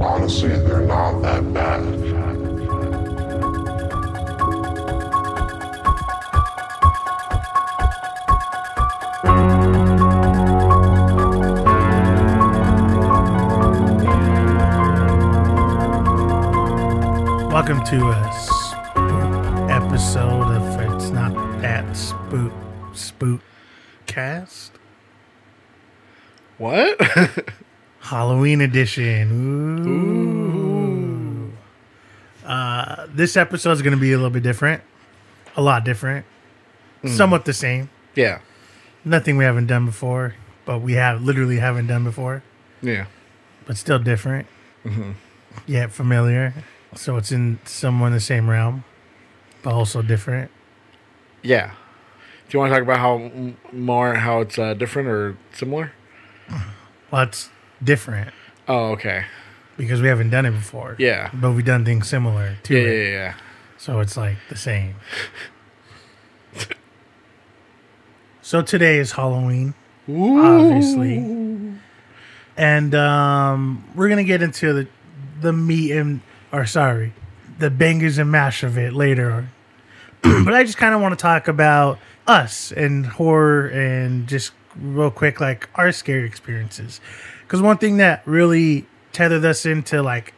Honestly, they're not that bad. Welcome to a spook episode of It's Not That Spook Spook Cast What? Halloween edition. Ooh. Uh, this episode is going to be a little bit different, a lot different, somewhat the same. yeah. Nothing we haven't done before, but we have literally haven't done before, Yeah. but still different. Yet familiar. So it's in somewhat the same realm, but also different. Yeah. Do you want to talk about how more how it's uh, different or similar? Well, it's different Oh, okay. because we haven't done it before. Yeah. But we've done things similar to Yeah, it. yeah, yeah. So it's like the same. so today is Halloween, Ooh. obviously. And um, we're gonna get into the the meat and or sorry, the bangers and mash of it later. but I just kind of want to talk about us and horror and just real quick like our scary experiences. Because one thing that really tethered us into like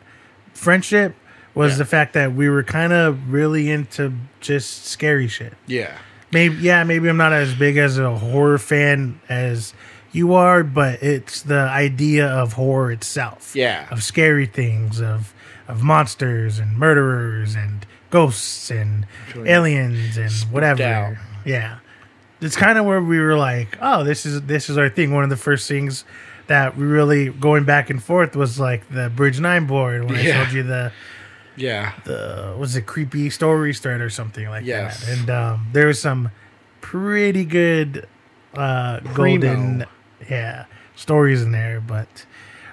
friendship was Yeah. the fact that we were kind of really into just scary shit. Yeah. Maybe yeah, maybe I'm not as big as a horror fan as you are, but it's the idea of horror itself. Yeah. Of scary things, of of monsters and murderers and ghosts and aliens and whatever. out. Yeah. It's kind of where we were like, oh, this is this is our thing. One of the first things that we really going back and forth was like the Bridge Nine board when I Yeah. showed you the Yeah. the was it creepy stories thread or something like Yes. that. And um, there was some pretty good uh, golden yeah stories in there, but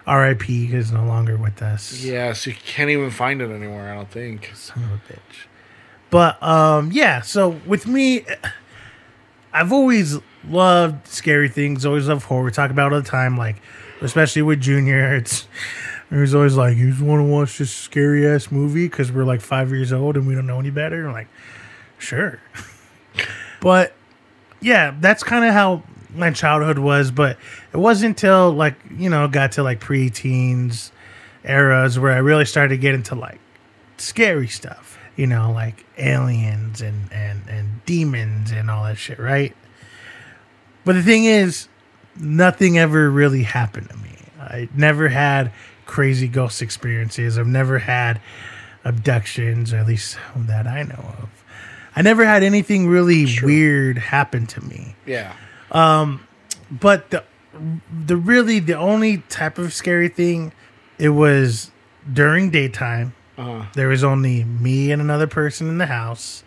R.I.P. is no longer with us. Yeah. So you can't even find it anywhere, I don't think. Son of a bitch. But um, yeah. So with me, I've always loved scary things. Always loved horror. We talk about all the time. Like especially with Junior, it's. He was always like, "You just want to watch this scary ass movie?" Because we're like five years old and we don't know any better. I'm like, sure. but yeah, that's kind of how my childhood was. But it wasn't until like you know got to like pre-teens eras where I really started to get into like scary stuff. You know, like aliens and and and demons and all that shit, right? But the thing is, nothing ever really happened to me. I never had crazy ghost experiences. I've never had abductions, or at least that I know of. I never had anything really weird happen to me. Yeah. Um, But the the really the only type of scary thing it was during daytime. Uh-huh. There was only me and another person in the house.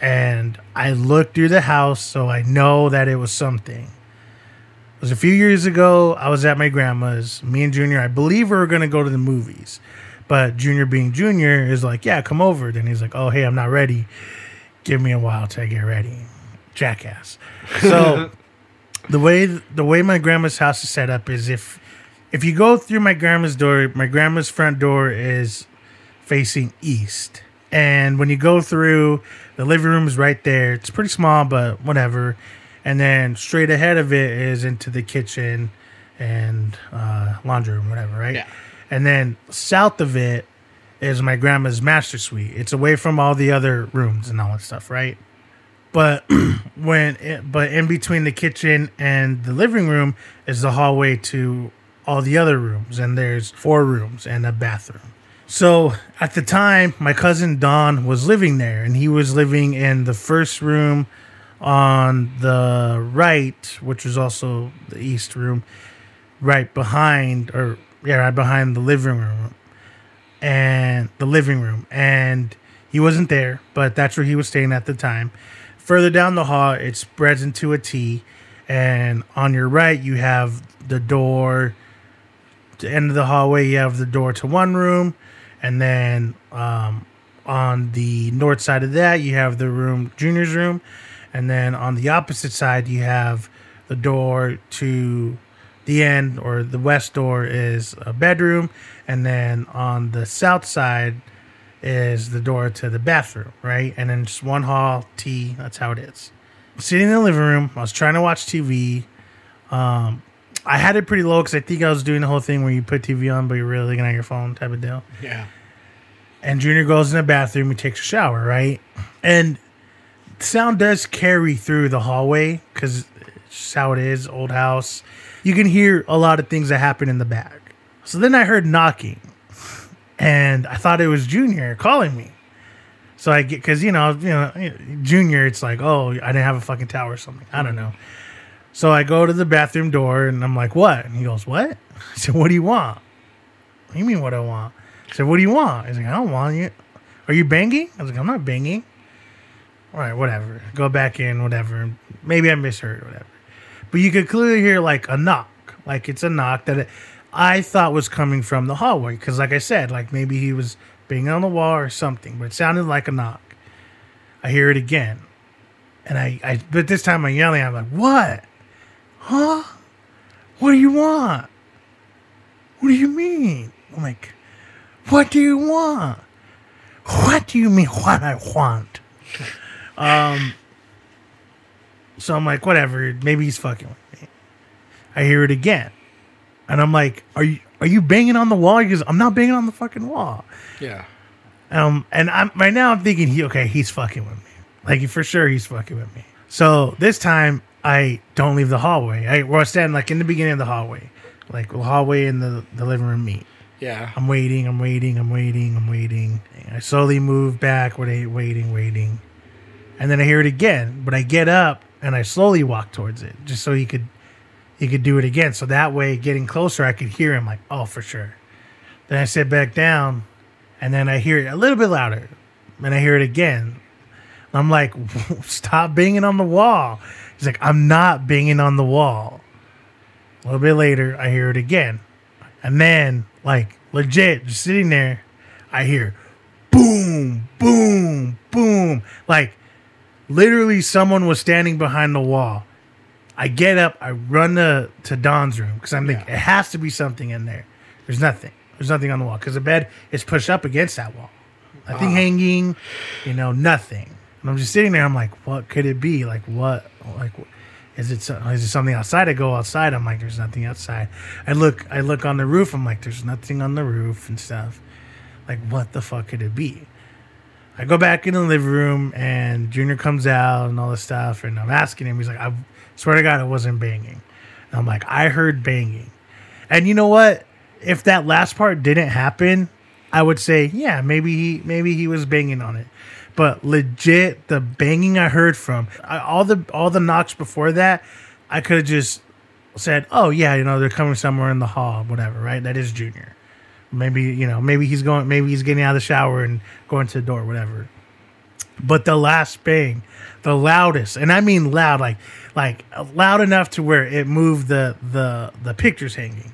And I looked through the house so I know that it was something. It was a few years ago. I was at my grandma's. Me and Junior, I believe we were going to go to the movies. But Junior, being Junior, is like, yeah, come over. Then he's like, oh, hey, I'm not ready. Give me a while till I get ready. Jackass. So the way the way my grandma's house is set up is if if you go through my grandma's door, my grandma's front door is facing east. And when you go through, the living room is right there. It's pretty small, but whatever. And then straight ahead of it is into the kitchen and uh, laundry room, whatever, right? Yeah. And then south of it is my grandma's master suite. It's away from all the other rooms and all that stuff, right? But when it, but in between the kitchen and the living room is the hallway to all the other rooms, and there's four rooms and a bathroom. So at the time, my cousin Don was living there, and he was living in the first room on the right, which was also the east room, right behind, or yeah, right behind the living room, and the living room, and he wasn't there, but that's where he was staying at the time. Further down the hall, it spreads into a T, and on your right, you have the door. The end of the hallway, you have the door to one room, and then um, on the north side of that, you have the room, Junior's room, and then on the opposite side, you have the door to the end or the west door is a bedroom, and then on the south side is the door to the bathroom, right? And then just one hall, T. That's how it is. Sitting in the living room, I was trying to watch TV. Um, I had it pretty low because I think I was doing the whole thing where you put TV on, but you're really looking at your phone type of deal. Yeah. And Junior goes in the bathroom, he takes a shower, right? And sound does carry through the hallway because it's how it is, old house. You can hear a lot of things that happen in the back. So then I heard knocking, and I thought it was Junior calling me. So I get because you know you know Junior, it's like oh I didn't have a fucking towel or something. I don't know. So I go to the bathroom door and I'm like what? And he goes what? I said what do you want? What do you mean what I want? I said what do you want? He's like I don't want you. Are you banging? I was like I'm not banging. All right, whatever. Go back in, whatever. Maybe I misheard, whatever. But you could clearly hear like a knock, like it's a knock that I thought was coming from the hallway. Because, like I said, like maybe he was banging on the wall or something, but it sounded like a knock. I hear it again, and I, I but this time I'm yelling. I'm like, "What? Huh? What do you want? What do you mean?" I'm like, "What do you want? What do you mean? What I want?" Um, so I'm like, whatever. Maybe he's fucking with me. I hear it again, and I'm like, are you are you banging on the wall? Because I'm not banging on the fucking wall. Yeah. Um, and I'm right now I'm thinking he okay, he's fucking with me. Like for sure he's fucking with me. So this time I don't leave the hallway. I we're standing like in the beginning of the hallway, like the hallway in the the living room meet. Yeah. I'm waiting, I'm waiting, I'm waiting, I'm waiting. I slowly move back, waiting, waiting, waiting. And then I hear it again, but I get up and I slowly walk towards it just so he could he could do it again. So that way getting closer I could hear him like, oh for sure. Then I sit back down and then I hear it a little bit louder. And I hear it again. I'm like, stop banging on the wall. He's like, I'm not banging on the wall. A little bit later, I hear it again. And then, like, legit, just sitting there, I hear boom, boom, boom. Like, literally, someone was standing behind the wall. I get up, I run to, to Don's room because I'm thinking, it has to be something in there. There's nothing. There's nothing on the wall because the bed is pushed up against that wall. Nothing hanging, you know, nothing. And I'm just sitting there. I'm like, what could it be? Like, what? Like, is it is it something outside? I go outside. I'm like, there's nothing outside. I look, I look on the roof. I'm like, there's nothing on the roof and stuff. Like, what the fuck could it be? I go back in the living room and Junior comes out and all this stuff. And I'm asking him. He's like, I swear to God, it wasn't banging. And I'm like, I heard banging. And you know what? If that last part didn't happen, I would say, yeah, maybe he maybe he was banging on it. But legit, the banging I heard from I, all the all the knocks before that, I could have just said, oh yeah, you know they're coming somewhere in the hall, whatever, right? That is Junior. Maybe you know, maybe he's going, maybe he's getting out of the shower and going to the door, whatever. But the last bang, the loudest, and I mean loud, like like loud enough to where it moved the the the pictures hanging.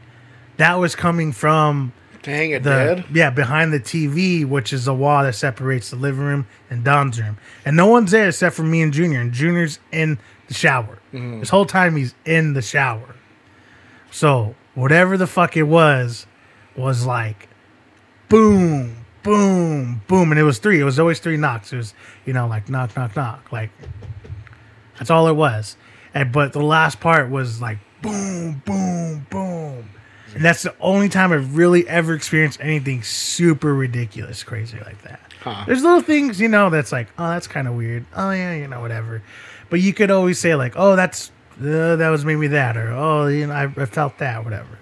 That was coming from To hang it the dead. yeah behind the TV, which is a wall that separates the living room and Don's room, and no one's there except for me and Junior. And Junior's in the shower. Mm-hmm. This whole time he's in the shower. So whatever the fuck it was, was like boom, boom, boom, and it was three. It was always three knocks. It was you know like knock, knock, knock. Like that's all it was. And but the last part was like boom, boom, boom. And that's the only time I've really ever experienced anything super ridiculous, crazy like that. Huh. There's little things, you know, that's like, oh, that's kind of weird. Oh yeah, you know, whatever. But you could always say like, oh, that's uh, that was maybe that, or oh, you know, I, I felt that, whatever.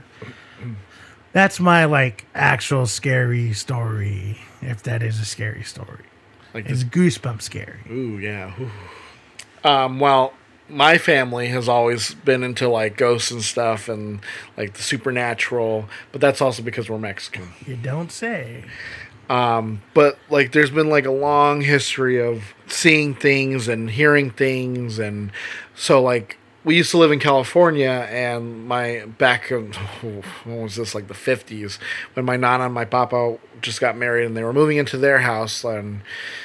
That's my like actual scary story, if that is a scary story. Like It's goosebump scary. Ooh, yeah. Ooh. Um, well, my family has always been into like ghosts and stuff and like the supernatural, but that's also because we're Mexican. You don't say. Um, but like there's been like a long history of seeing things and hearing things and so like we used to live in California and my back in when was this like the 50s when my nana and my papa just got married and they were moving into their house and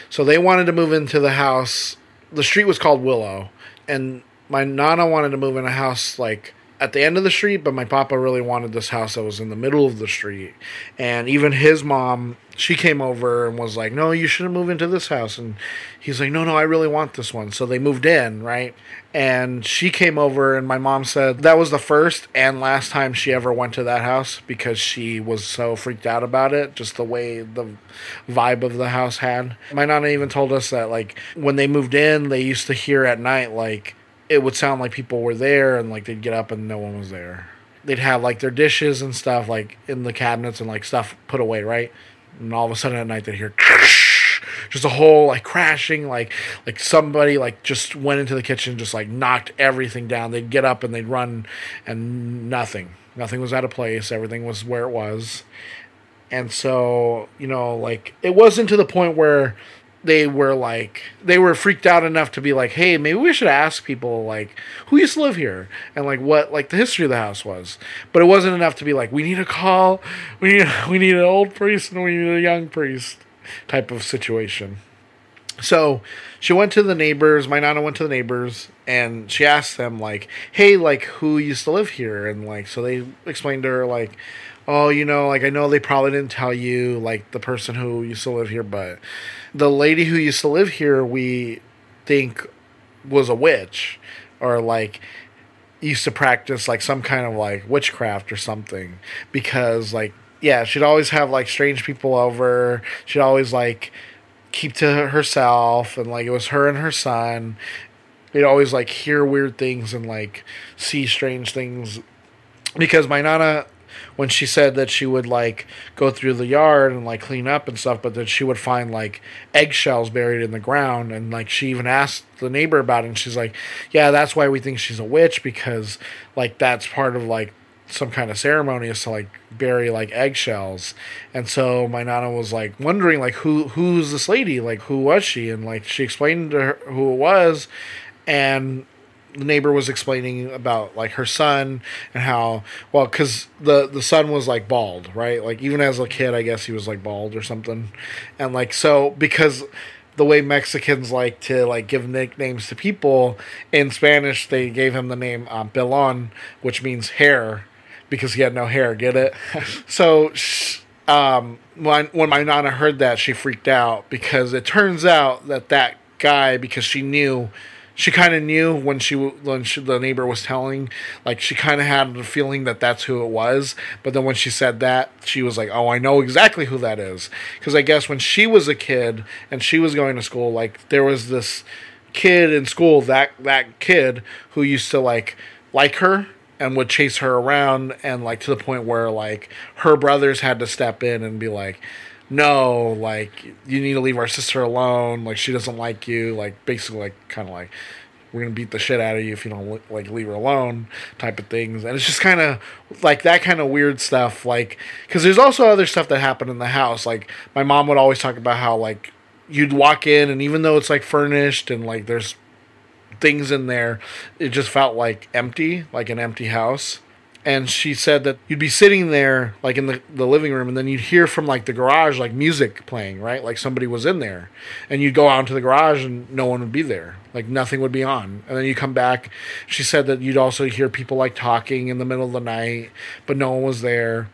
so they wanted to move into the house the street was called Willow and my nana wanted to move in a house like at the end of the street, but my papa really wanted this house that was in the middle of the street. And even his mom, she came over and was like, "No, you shouldn't move into this house." And he's like, "No, no, I really want this one." So they moved in, right? And she came over and my mom said that was the first and last time she ever went to that house because she was so freaked out about it, just the way the vibe of the house had. My nana even told us that like when they moved in, they used to hear at night like it would sound like people were there and like they'd get up and no one was there. They'd have like their dishes and stuff like in the cabinets and like stuff put away, right? And all of a sudden at night they'd hear just a whole like crashing like like somebody like just went into the kitchen just like knocked everything down. They'd get up and they'd run and nothing. Nothing was out of place. Everything was where it was. And so you know like it wasn't to the point where they were like they were freaked out enough to be like hey maybe we should ask people like who used to live here and like what like the history of the house was. But it wasn't enough to be like we need a call. We need we need an old priest and we need a young priest type of situation. So she went to the neighbors my nana went to the neighbors and she asked them like hey like who used to live here? And like so they explained to her like oh you know like i know they probably didn't tell you like the person who used to live here but the lady who used to live here we think was a witch or like used to practice like some kind of like witchcraft or something because like yeah she'd always have like strange people over. She'd always like keep to herself and like it was her and her son. They'd always like hear weird things and like see strange things because my nana when she said that she would like go through the yard and like clean up and stuff but that she would find like eggshells buried in the ground. And like she even asked the neighbor about it and she's like yeah that's why we think she's a witch because like that's part of like some kind of ceremony is to like bury like eggshells. And so my nana was like wondering like who who's this lady? Like who was she? And like she explained to her who it was. And the neighbor was explaining about like her son and how well because the the son was like bald right? Like even as a kid i guess he was like bald or something. And like so because the way mexicans like to like give nicknames to people in spanish they gave him the name uh, pelon which means hair because he had no hair get it? So um when when my nana heard that she freaked out because it turns out that that guy because she knew she kind of knew when she when she, the neighbor was telling like she kind of had the feeling that that's who it was but then when she said that she was like oh i know exactly who that is. Because i guess when she was a kid and she was going to school like there was this kid in school that that kid who used to like like her and would chase her around and like to the point where like her brothers had to step in and be like no, like you need to leave our sister alone. Like she doesn't like you. Like basically, like kind of like we're gonna beat the shit out of you if you don't like leave her alone, type of things. And it's just kind of like that kind of weird stuff. Like because there's also other stuff that happened in the house. Like my mom would always talk about how like you'd walk in and even though it's like furnished and like there's things in there, it just felt like empty, like an empty house and she said that you'd be sitting there like in the, the living room and then you'd hear from like the garage like music playing right? Like somebody was in there. And you'd go out into the garage and no one would be there. Like nothing would be on. And then you come back. She said that you'd also hear people like talking in the middle of the night but no one was there.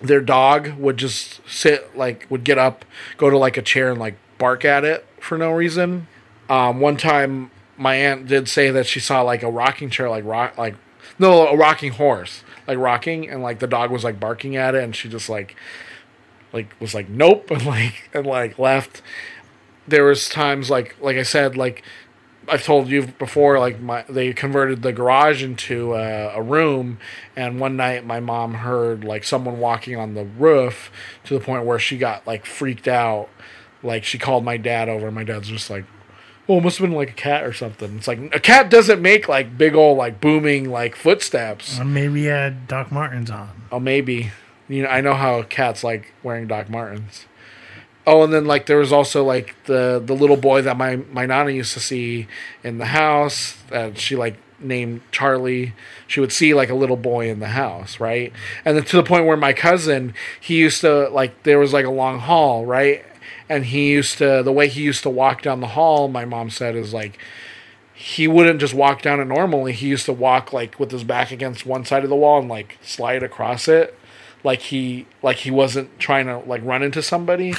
Their dog would just sit like would get up go to like a chair and like bark at it for no reason. Um, one time my aunt did say that she saw like a rocking chair like rock like no, a rocking horse, like rocking, and like the dog was like barking at it, and she just like, like was like nope, and like and like left. There was times like like I said like I've told you before, like my they converted the garage into a, a, room, and one night my mom heard like someone walking on the roof to the point where she got like freaked out. Like she called my dad over, and my dad's just like, well, it must have been like a cat or something. It's like a cat doesn't make like big old like booming like footsteps. Or maybe he had Doc Martens on. Oh, maybe. You know, I know how cats like wearing Doc Martens. Oh, and then like there was also like the the little boy that my my nana used to see in the house that she like named Charlie. She would see like a little boy in the house, right? And then to the point where my cousin, he used to like there was like a long hall, right? And he used to the way he used to walk down the hall my mom said is like he wouldn't just walk down it normally. He used to walk like with his back against one side of the wall and like slide across it, like he like he wasn't trying to like run into somebody.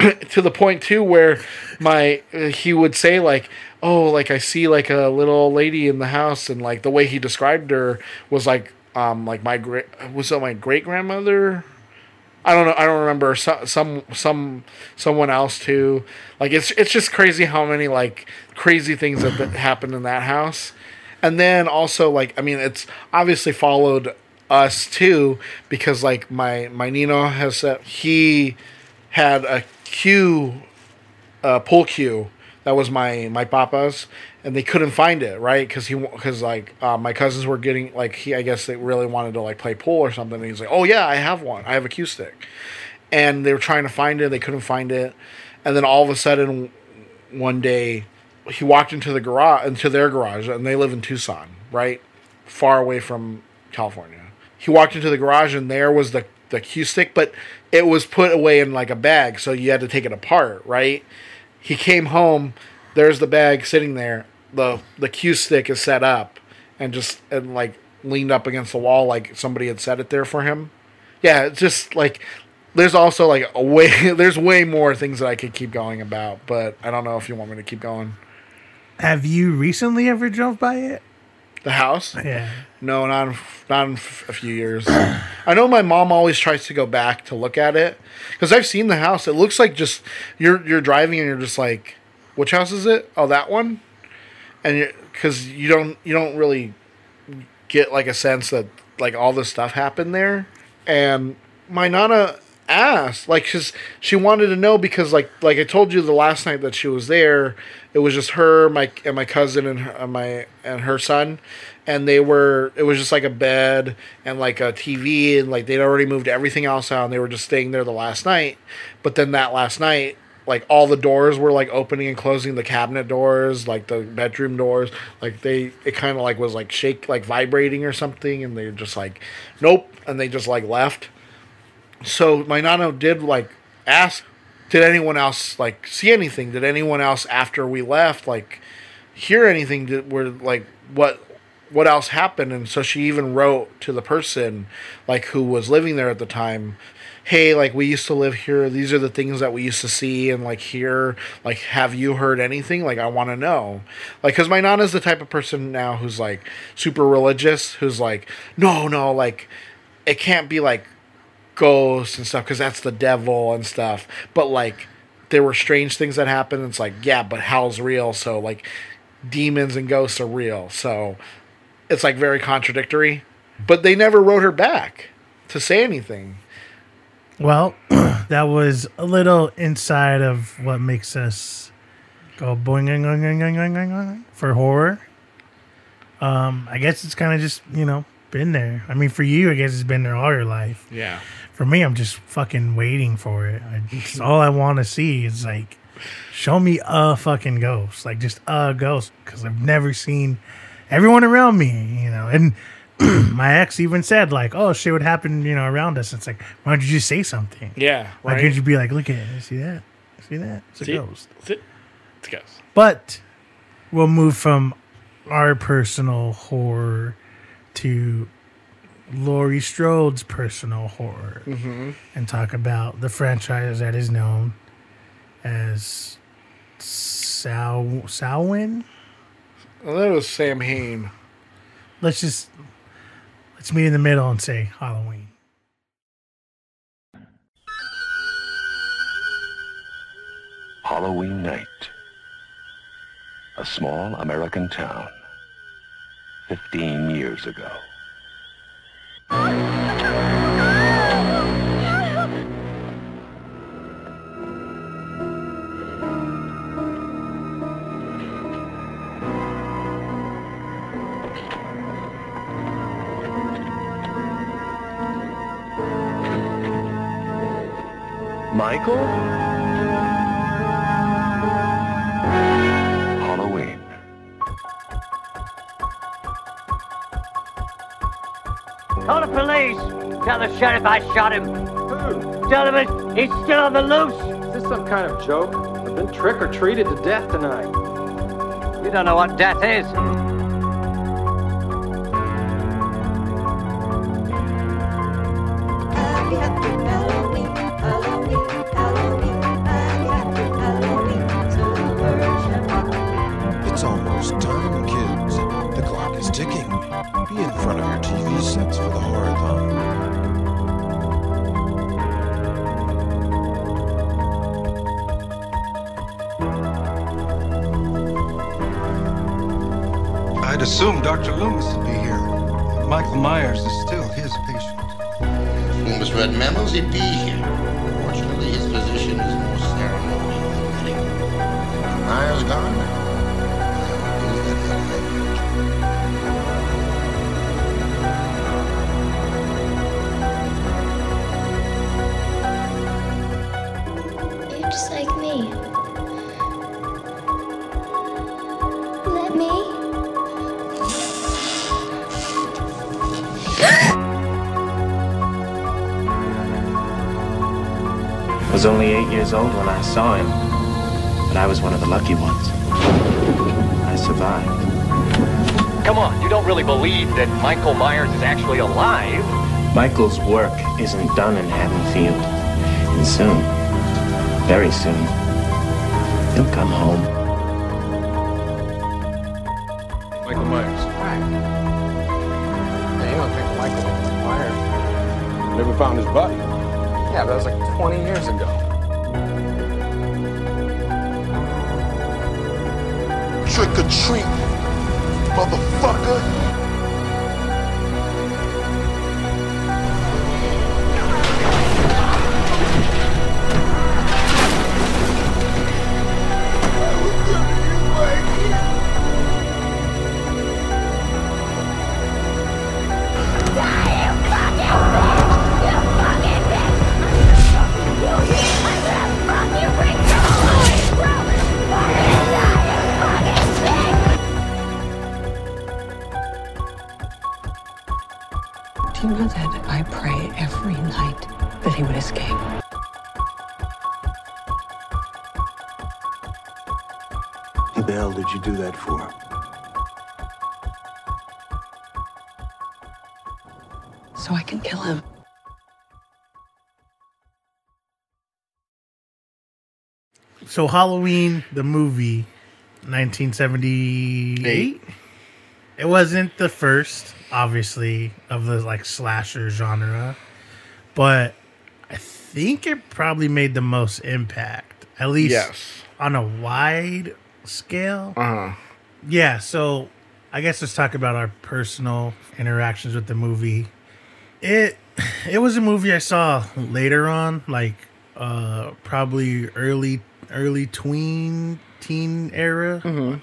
to the point too where my uh, he would say like oh like i see like a little lady in the house and like the way he described her was like um like my great was it my great grandmother i don't know i don't remember some some some someone else too. Like it's it's just crazy how many like crazy things that, that happened in that house. And then also like i mean it's obviously followed us too because like my my nino has said he had a cue, pull cue that was my my papa's, and they couldn't find it right because he because like uh, my cousins were getting like he I guess they really wanted to like play pool or something. And he's like, oh yeah, I have one. I have a cue stick, and they were trying to find it. They couldn't find it, and then all of a sudden, one day, he walked into the garage into their garage, and they live in Tucson, right, far away from California. He walked into the garage, and there was the the cue stick, but it was put away in like a bag, so you had to take it apart, right? He came home, there's the bag sitting there. The the cue stick is set up and just and like leaned up against the wall like somebody had set it there for him. Yeah, it's just like there's also like a way there's way more things that I could keep going about, but I don't know if you want me to keep going. Have you recently ever drove by it? The house? Yeah. No, not in, not in a few years. I know my mom always tries to go back to look at it because I've seen the house. It looks like just you're you're driving and you're just like, which house is it? Oh, that one. And because you don't you don't really get like a sense that like all this stuff happened there. And my nana asked like because she wanted to know because like like I told you the last night that she was there, it was just her, my and my cousin and her, my and her son, and they were it was just like a bed and like a TV and like they'd already moved everything else out and they were just staying there the last night. But then that last night, like all the doors were like opening and closing the cabinet doors, like the bedroom doors, like they it kind of like was like shake like vibrating or something and they just like nope and they just like left. So my nano did like ask did anyone else like see anything? Did anyone else after we left like hear anything that were like what what else happened and so she even wrote to the person like who was living there at the time hey like we used to live here. These are the things that we used to see and like hear. Like have you heard anything? Like i want to know. Like because my nana's the type of person now who's like super religious who's like no no like it can't be like ghosts and stuff because that's the devil and stuff. But like there were strange things that happened. It's like yeah but hell's real? So like demons and ghosts are real. So it's like very contradictory. But they never wrote her back to say anything. Well, that was a little inside of what makes us go boing boing, boing, boing, boing, boing, boing for horror. Um, I guess it's kind of just you know been there. I mean, for you, I guess it's been there all your life. Yeah. For me, I'm just fucking waiting for it. I, it's all I want to see is like, show me a fucking ghost, like just a ghost, because I've never seen everyone around me, you know. And my ex even said like, "Oh, shit would happen, you know, around us." It's like, why don't you just say something? Yeah, Why right. can't you be like, "Look at it, see that, see that, it's a See? ghost." See? It's a ghost. But we'll move from our personal horror to Laurie Strode's personal horror mm-hmm. and talk about the franchise that is known as Sow Samhain. Well, that was Sam Hain. Let's just let's meet in the middle and say Halloween. Halloween night. A small American town. 15 years ago. Michael? Halloween. Call the police. Tell the sheriff I shot him. Who? Tell him he's still on the loose. Is this some kind of joke? I've been trick or treated to death tonight. You don't know what death is. It's almost time, kids. The clock is ticking. Be in front of your TV sets for the horathon. I'd assume Dr. Loomis would be here. Michael Myers is still his patient. Loomis read memos, he'd be here. Fortunately, his position is more ceremonial than medical. Myers gone now. Was only eight years old when I saw him, but I was one of the lucky ones. I survived. Come on, you don't really believe that Michael Myers is actually alive? Michael's work isn't done in Haddonfield. And soon, very soon, he'll come home. Michael Myers. Yeah, you don't think Michael Myers? Never found his body. Yeah, that was like 20 years ago. Trick or treat, motherfucker. So Halloween, the movie, 1978. It wasn't the first, obviously, of the like slasher genre, but I think it probably made the most impact, at least Yes. on a wide scale. Uh huh. Yeah, so I guess let's talk about our personal interactions with the movie. It it was a movie I saw later on, like uh probably early early tween teen era. Mm-hmm.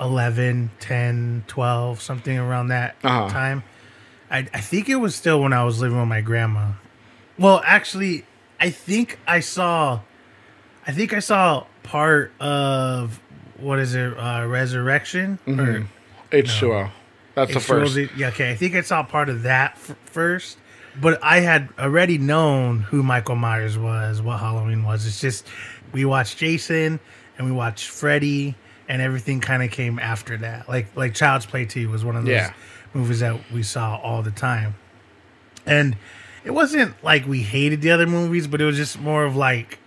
11, 10, 12, something around that Uh-huh. time. I I think it was still when I was living with my grandma. Well, actually, I think I saw I think I saw part of what is it? Uh Resurrection or Mhm. H2O. That's the H2O, first. the- Yeah, okay. I think I saw part of that f- first, but I had already known who Michael Myers was, what Halloween was. It's just we watched Jason and we watched Freddy, and everything kind of came after that. Like like Child's Play 2 was one of those Yeah. movies that we saw all the time, and it wasn't like we hated the other movies, but it was just more of like,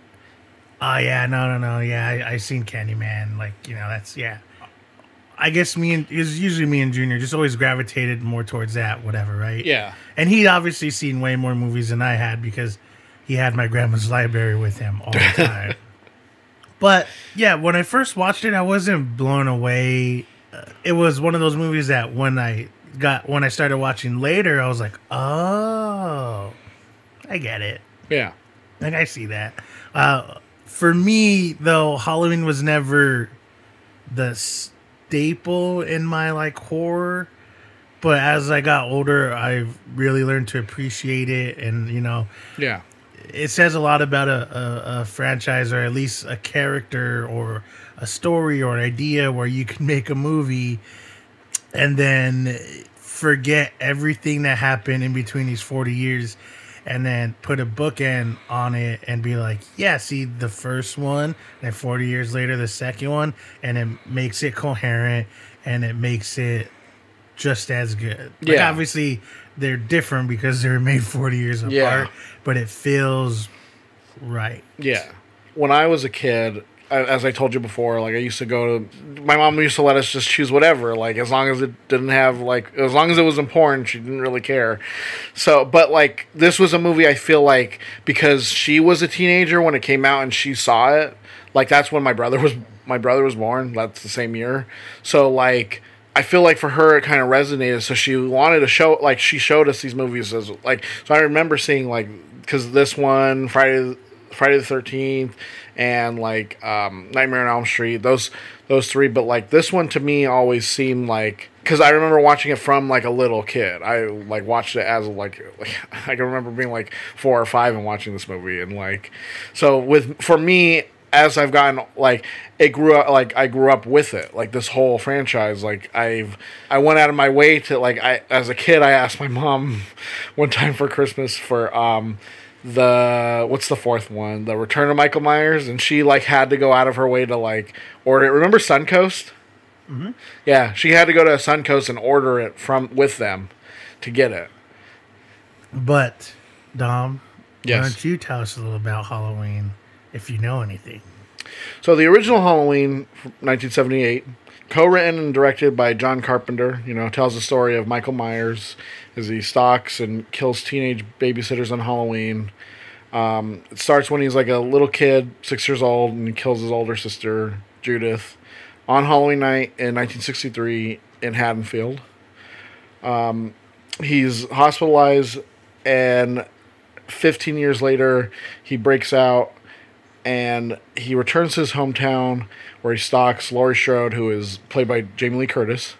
oh yeah, no, no, no, yeah, I, I seen Candyman, like you know, that's yeah. I guess me and it was usually me and Junior just always gravitated more towards that, whatever, right? Yeah. And he'd obviously seen way more movies than I had because he had my grandma's library with him all the time. but yeah, when I first watched it, I wasn't blown away. It was one of those movies that when I got when I started watching later, I was like, oh, I get it. Yeah. Like I see that. Uh, for me though, Halloween was never the staple in my like horror. But as I got older, I really learned to appreciate it, and you know, Yeah. It says a lot about a, a, a franchise or at least a character or a story or an idea where you can make a movie and then forget everything that happened in between these 40 years and then put a bookend on it and be like, yeah, see the first one, and 40 years later the second one, and it makes it coherent and it makes it just as good. Like, Yeah. obviously they're different because they're made 40 years apart, Yeah. but it feels right. Yeah. When I was a kid, as I told you before, like I used to go to my mom used to let us just choose whatever, like as long as it didn't have like as long as it was important, she didn't really care. So, but like this was a movie I feel like because she was a teenager when it came out and she saw it, like that's when my brother was my brother was born. That's the same year. So like I feel like for her it kind of resonated. So she wanted to show like she showed us these movies as like so I remember seeing like because this one Friday Friday the Thirteenth and like um, Nightmare on Elm Street those those three. But like this one to me always seemed like because I remember watching it from like a little kid. I like watched it as like, like I can remember being like four or five and watching this movie and like so with for me as I've gotten like it grew up like I grew up with it. Like this whole franchise like I've I went out of my way to like I as a kid I asked my mom one time for Christmas for um the what's the fourth one? The Return of Michael Myers. And she like had to go out of her way to like order it. Remember Suncoast? Mhm. yeah she had to go to Suncoast and order it from with them to get it. But Dom, Yes. why don't you tell us a little about Halloween if you know anything? So the original Halloween, 1978, co-written and directed by John Carpenter, you know, tells the story of Michael Myers as he stalks and kills teenage babysitters on Halloween. Um, it starts when he's like a little kid, six years old, and he kills his older sister Judith on Halloween night in 1963 in Haddonfield. Um, he's hospitalized, and 15 years later, he breaks out and he returns to his hometown where he stalks Laurie Strode, who is played by Jamie Lee Curtis.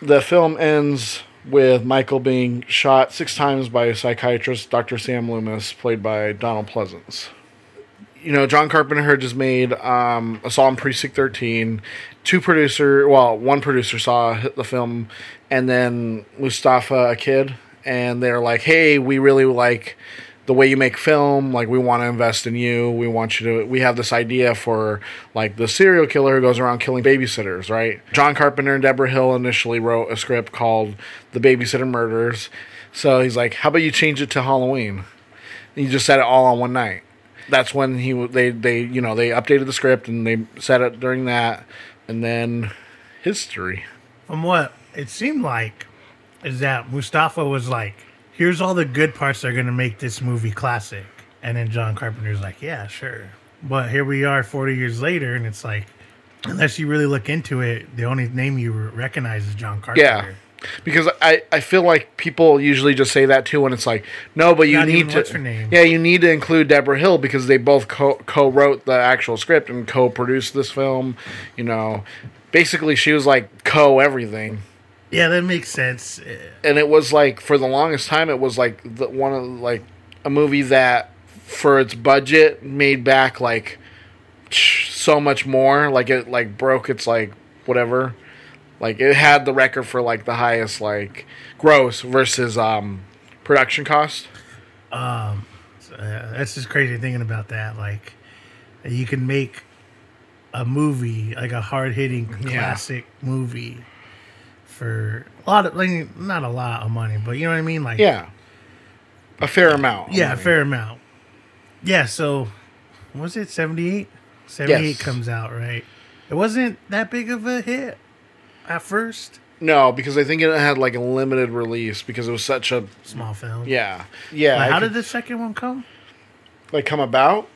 The film ends with Michael being shot six times by a psychiatrist, Dr. Sam Loomis, played by Donald Pleasence. You know, John Carpenter just made um, Assault on Precinct 13. Two producer, well, one producer saw the film, and then Moustapha Akkad, and they're like, "Hey, we really like the way you make film like we want to invest in you. We want you to we have this idea for like the serial killer who goes around killing babysitters right? John carpenter and debra hill initially wrote a script called the babysitter murders. So he's like how about you change it to halloween? And you just said it all on one night. That's when he they they you know they updated the script and they set it during that and then history. From what it seemed like, is that Moustapha was like, here's all the good parts that are going to make this movie classic. And then John Carpenter's like, yeah, sure. But here we are 40 years later, and it's like, unless you really look into it, the only name you recognize is John Carpenter. Yeah, because I, I feel like people usually just say that too when it's like no, but you Not need to what's her name? yeah you need to include Debra Hill because they both co co wrote the actual script and co produced this film. You know, basically she was like co everything, Yeah, that makes sense. and it was like for the longest time it was like the one of like a movie that for its budget made back like so much more like it like broke its like whatever like it had the record for like the highest like gross versus um production cost Um, so, uh, that's just crazy thinking about that. Like, you can make a movie like a hard hitting Yeah. classic movie for a lot of like not a lot of money, but you know what I mean. Like, yeah a fair amount yeah, a fair amount. Yeah. So, was it 78? 78 Yes. comes out right. It wasn't that big of a hit at first. no because i think it had like a limited release because it was such a Small film. yeah yeah Like, how could- did the second one come? like come about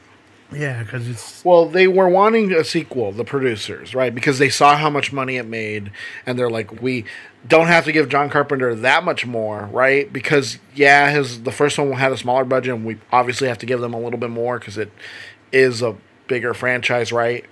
Yeah, because it's Well, they were wanting a sequel, the producers, right? Because they saw how much money it made, and they're like, we don't have to give John Carpenter that much more, right? Because yeah, his the first one had a smaller budget, and we obviously have to give them a little bit more because it is a bigger franchise, right?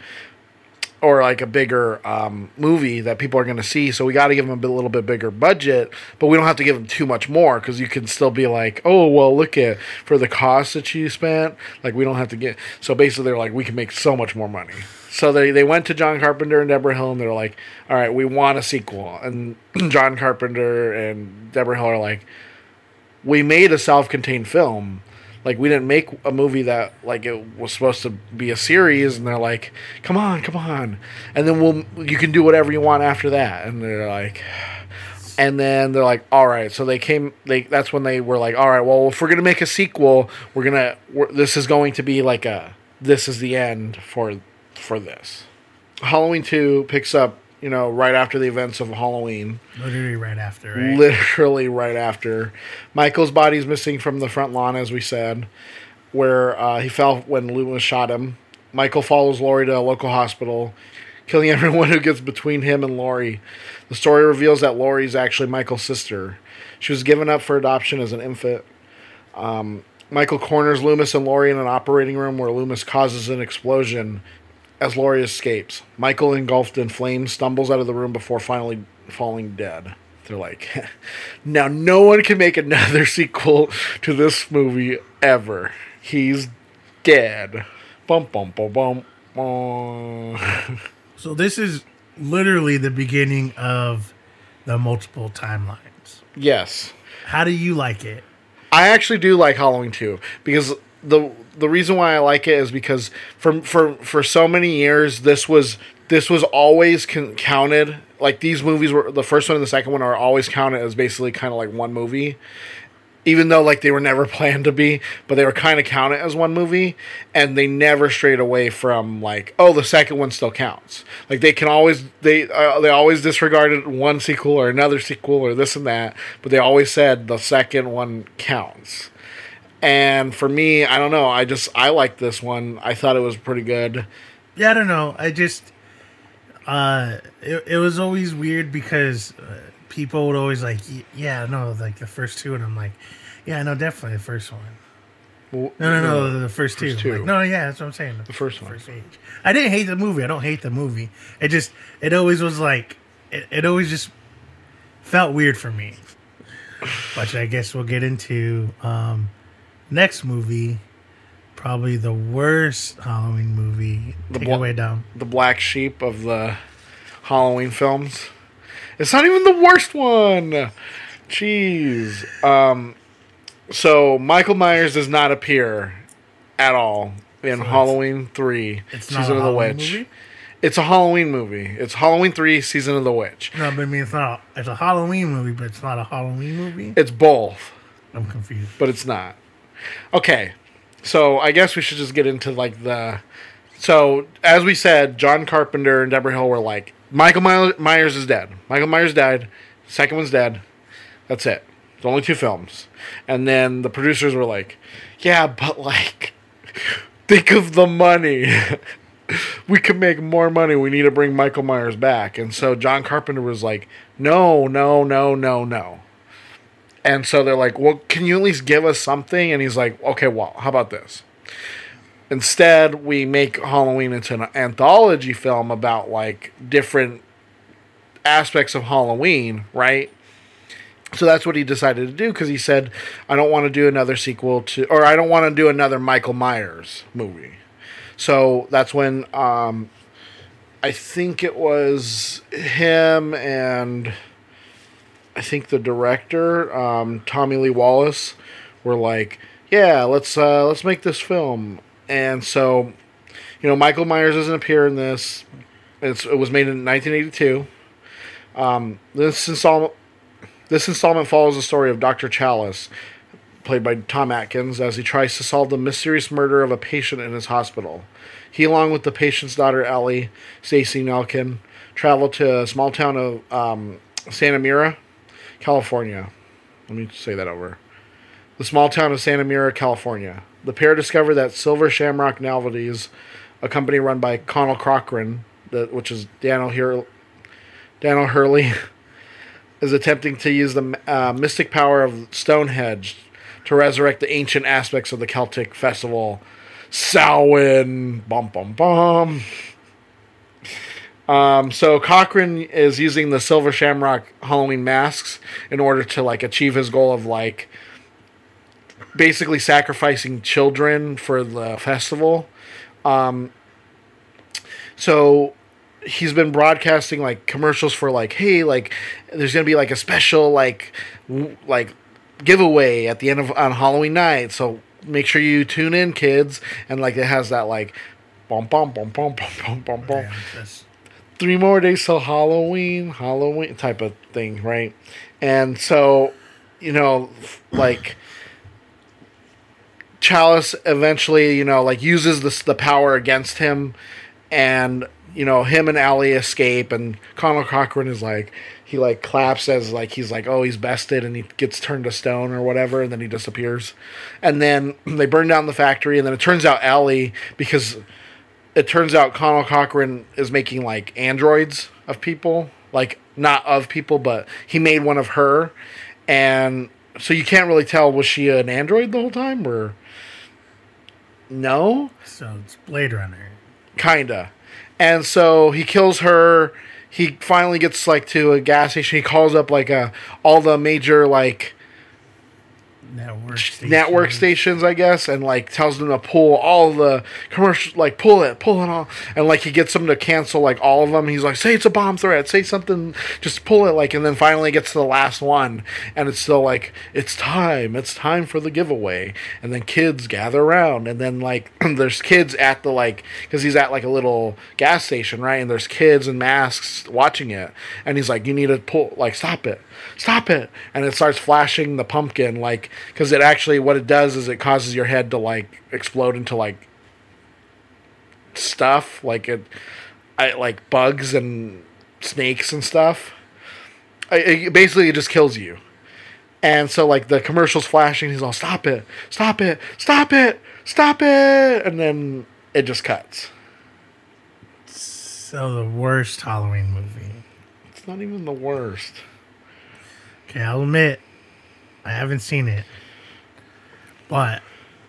Or like a bigger um, movie that people are going to see, so we got to give them a bit, little bit bigger budget, but we don't have to give them too much more because you can still be like, oh well, look at for the cost that you spent, like we don't have to get. So basically, they're like, we can make so much more money. So they they went to John Carpenter and Debra Hill, and they're like, all right, we want a sequel, and John Carpenter and Debra Hill are like, we made a self-contained film Like we didn't make a movie that like it was supposed to be a series, and they're like, "Come on, come on," and then we'll you can do whatever you want after that, and they're like. And then they're like, "All right." So they came. They that's when they were like, "All right. Well, if we're gonna make a sequel, we're gonna. We're, this is going to be like a. This is the end for for this." Halloween two picks up, you know, right after the events of Halloween. Literally right after, right? Literally right after. Michael's body's missing from the front lawn, as we said, where uh, he fell when Loomis shot him. Michael follows Laurie to a local hospital, killing everyone who gets between him and Laurie. The story reveals that Laurie is actually Michael's sister. She was given up for adoption as an infant. Um, Michael corners Loomis and Laurie in an operating room where Loomis causes an explosion as Laurie escapes. Michael, engulfed in flames, stumbles out of the room before finally falling dead. They're like, now no one can make another sequel to this movie ever. He's dead. Bum bum bum bum. bum. So this is literally the beginning of the multiple timelines. yes. How do you like it? I actually do like Halloween 2 because the the reason why I like it is because for for for so many years this was this was always con- counted like these movies were the first one and the second one are always counted as basically kind of like one movie even though like they were never planned to be but they were kind of counted as one movie and they never strayed away from like oh the second one still counts. Like they can always they uh, they always disregarded one sequel or another sequel or this and that but they always said the second one counts and for me i don't know i just i like this one i thought it was pretty good Yeah, I don't know. I just uh it, it was always weird because uh, people would always like yeah, no, like the first two and I'm like, yeah, no, definitely the first one. Well, No, no, no, the first two. First two. Like, no, yeah, that's what I'm saying. The first one. First age. I didn't hate the movie. I don't hate the movie. It just it always was like it, it always just felt weird for me. Which I guess we'll get into um next movie. Probably the worst Halloween movie. The Take bla- it down. the black sheep of the Halloween films. It's not even the worst one. Jeez. Um, so Michael Myers does not appear at all in Halloween three, season a of the Halloween witch. movie? It's a Halloween movie. It's Halloween three, season of the witch. No, but I mean it's not. It's a Halloween movie, but it's not a Halloween movie. It's both, I'm confused. but it's not. Okay, so I guess we should just get into like the. So as we said, John Carpenter and Debra Hill were like, Michael My- Myers is dead. Michael Myers died. Second one's dead. That's it. It's only two films. And then the producers were like, yeah, but like, think of the money. we could make more money. We need to bring Michael Myers back. And so John Carpenter was like, no, no, no, no, no. And so they're like, well, can you at least give us something? And he's like, okay, well, how about this? Instead, we make Halloween into an anthology film about like different aspects of Halloween, right? So that's what he decided to do because he said, I don't want to do another sequel to, or I don't want to do another Michael Myers movie. So that's when um, I think it was him and I think the director, um, Tommy Lee Wallace, were like, "Yeah, let's uh, let's make this film." And so, you know, Michael Myers doesn't appear in this. It's, it was made in 1982. Um, this installment this installment follows the story of Dr. Challis, played by Tom Atkins, as he tries to solve the mysterious murder of a patient in his hospital. He, along with the patient's daughter Ellie, Stacy Nelkin, travel to a small town of um, Santa Mira, California. Let me say that over. The small town of Santa Mira, California. The pair discover that Silver Shamrock Novelties, a company run by Conal Cochran, the, which is Daniel, Hur- Daniel Hurley, is attempting to use the uh, mystic power of Stonehenge to resurrect the ancient aspects of the Celtic festival Samhain. Bum bum bum. Um, so Cochran is using the Silver Shamrock Halloween masks in order to like achieve his goal of like basically sacrificing children for the festival. Um, so he's been broadcasting like commercials for like, hey, like there's gonna be like a special like w- like giveaway at the end of on Halloween night. So make sure you tune in, kids. And like it has that like, bum bum bum bum bum bum bum that's- Three more days till Halloween, Halloween type of thing, right? And so, you know, like Challis eventually, you know, like uses this the power against him, and you know, him and Allie escape, and Conal Cochran is like, he like claps as like he's like, oh, he's bested, and he gets turned to stone or whatever, and then he disappears, and then they burn down the factory, and then it turns out Allie because it turns out Conal Cochran is making like androids of people, like not of people, but he made one of her, and so you can't really tell was she an android the whole time or no, so it's Blade Runner. kinda, and so he kills her. He finally gets like to a gas station. He calls up like a all the major like Network station. network stations, I guess, and like tells them to pull all the commercial, like pull it, pull it all, and like he gets them to cancel like all of them. He's like, say it's a bomb threat, say something, just pull it, like, and then finally gets to the last one, and it's still like, it's time, it's time for the giveaway, and then kids gather around, and then like there's kids at the like, because he's at like a little gas station, right, and there's kids in masks watching it, and he's like, you need to pull, like, stop it, stop it, and it starts flashing the pumpkin, like, because it actually what it does is it causes your head to like explode into like stuff, like it, I like bugs and snakes and stuff. I, it, basically, it just kills you. And so, like the commercials flashing, he's all, "Stop it! Stop it! Stop it! Stop it!" And then it just cuts. So the worst Halloween movie. It's not even the worst. Okay, I'll admit, I haven't seen it, but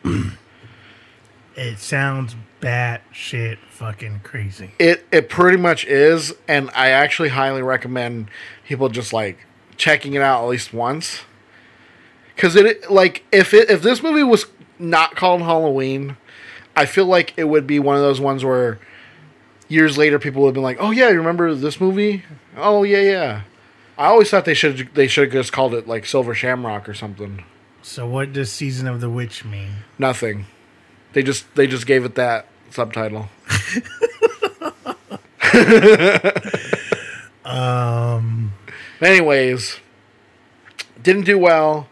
it sounds bat shit fucking crazy. It it pretty much is, and I actually highly recommend people just like checking it out at least once. Cause it like if it if this movie was not called Halloween, I feel like it would be one of those ones where years later people would have been like, "Oh yeah, you remember this movie? Oh yeah, yeah." I always thought they should they should have just called it like Silver Shamrock or something. So what does Season of the Witch mean? Nothing. They just they just gave it that subtitle. Um, Anyways, didn't do well,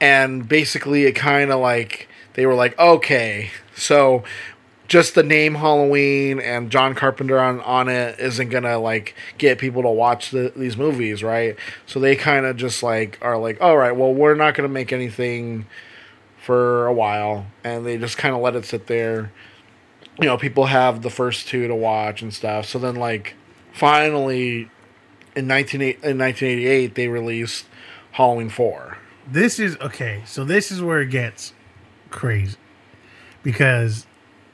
and basically it kind of like they were like, okay, so just the name Halloween and John Carpenter on on it isn't gonna like get people to watch the, these movies, right? So they kind of just like are like, all right, well, we're not gonna make anything for a while, and they just kind of let it sit there. You know, people have the first two to watch and stuff. So then, like, finally, in 19, in 1988 they released Halloween 4. this is okay. So this is where it gets crazy because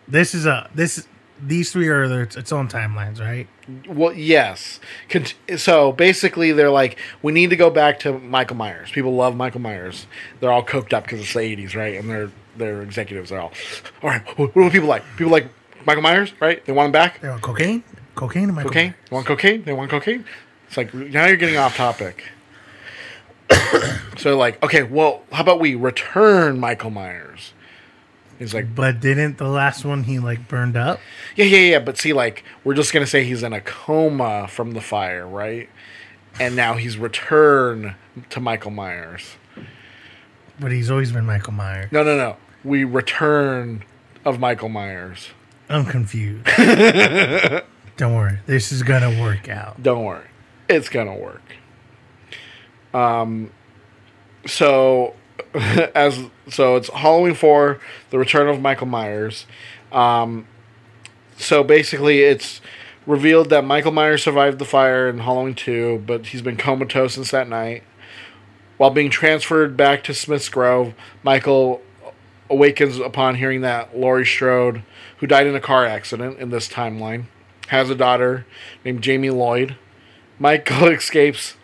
this is a this these three are their its own timelines, right? Well, yes. Cont- So basically they're like we need to go back to Michael Myers. People love Michael Myers. They're all coked up cuz it's the 80s, right? And they're they're executives are all All right, what what do people like? People like Michael Myers, right? They want him back? They want cocaine, cocaine, and Michael Cocaine? Myers. They want cocaine? They want cocaine? It's like now you're getting off topic. so like, okay, well, how about we return Michael Myers? He's like, But didn't the last one he like burned up? yeah, yeah, yeah. But see, like, we're just gonna say he's in a coma from the fire, right? And now he's returned to Michael Myers. But he's always been Michael Myers. No, no, no. We return of Michael Myers. I'm confused. Don't worry, this is gonna work out. Don't worry, it's gonna work. Um, so as so it's Halloween four, the return of Michael Myers. Um, so basically, it's revealed that Michael Myers survived the fire in Halloween two, but he's been comatose since that night. While being transferred back to Smith's Grove, Michael awakens upon hearing that Laurie Strode, who died in a car accident in this timeline, has a daughter named Jamie Lloyd. Michael escapes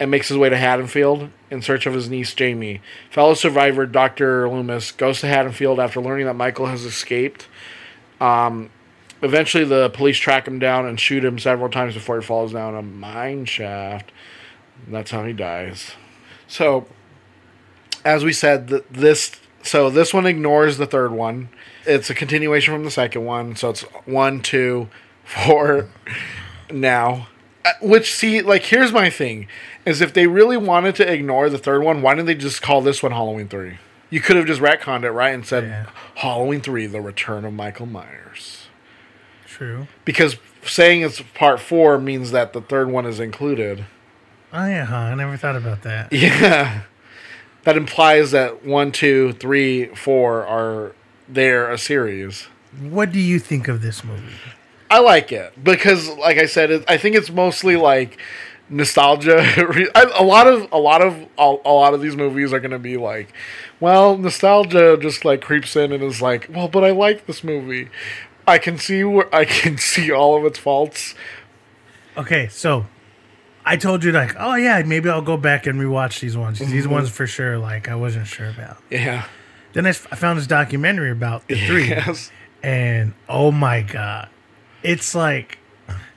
and makes his way to Haddonfield in search of his niece Jamie. Fellow survivor Dr. Loomis goes to Haddonfield after learning that Michael has escaped. Um, eventually, the police track him down and shoot him several times before he falls down a mine shaft. That's how he dies. So, as we said, th- this So this one ignores the third one. It's a continuation from the second one. So it's one, two, four now. Uh, Which see, like here's my thing: is if they really wanted to ignore the third one, why didn't they just call this one Halloween three? You could have just retconned it, right, and said Halloween three: The Return of Michael Myers. True. Because saying it's part four means that the third one is included. Oh yeah, huh? I never thought about that. Yeah. That implies that one, two, three, four are there a series. What do you think of this movie? I like it because, like I said, it, I think it's mostly like nostalgia. a lot of a lot of a, a lot of these movies are going to be like, well, nostalgia just like creeps in and is like, well, but I like this movie. I can see where I can see all of its faults. Okay, so I told you like, oh yeah, maybe I'll go back and rewatch these ones. These Mhm. ones for sure, like I wasn't sure about. Yeah. Then I, s- I found this documentary about the three, Yes. and oh my god, it's like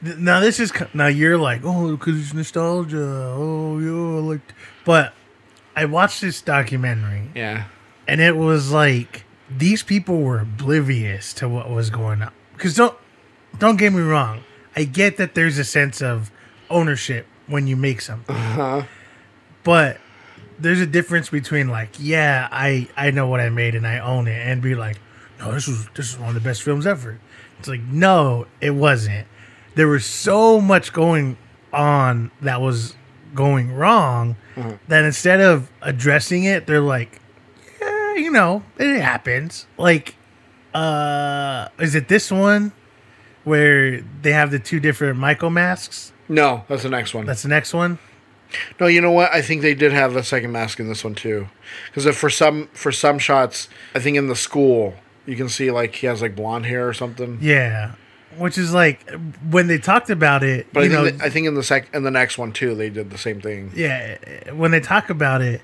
now this is now you're like, oh, because it's nostalgia. Oh yeah, like, but I watched this documentary, Yeah. and it was like these people were oblivious to what was going on. Because don't don't get me wrong, I get that there's a sense of ownership when you make something, Uh-huh. but there's a difference between like, yeah, I I know what I made and I own it, and be like, no, this was this is one of the best films ever. It's like, no, it wasn't. There was so much going on that was going wrong Mhm. that instead of addressing it, they're like, yeah, you know, it happens. Like, uh, is it this one where they have the two different Michael masks? No, that's the next one. That's the next one. No, you know what? I think they did have the second mask in this one too, because for some for some shots, I think in the school you can see like he has like blonde hair or something. Yeah, which is like when they talked about it, But I think know, that- I think in the sec in the next one too, they did the same thing. yeah, when they talk about it,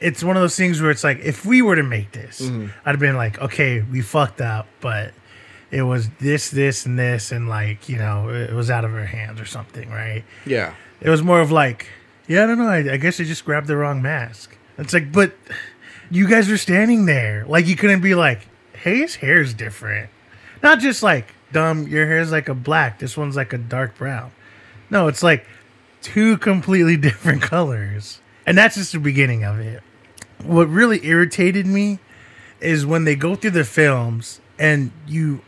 it's one of those things where it's like, if we were to make this, Mhm. I'd have been like, okay, we fucked up, but it was this, this, and this, and like, you know, it was out of our hands or something, right? Yeah. It was more of like, yeah, I don't know. I, I guess I just grabbed the wrong mask. It's like, but you guys are standing there. Like, you couldn't be like, his hair's different. Not just like, dumb, your hair's like a black. This one's like a dark brown. No, it's like two completely different colors. And that's just the beginning of it. What really irritated me is when they go through the films and you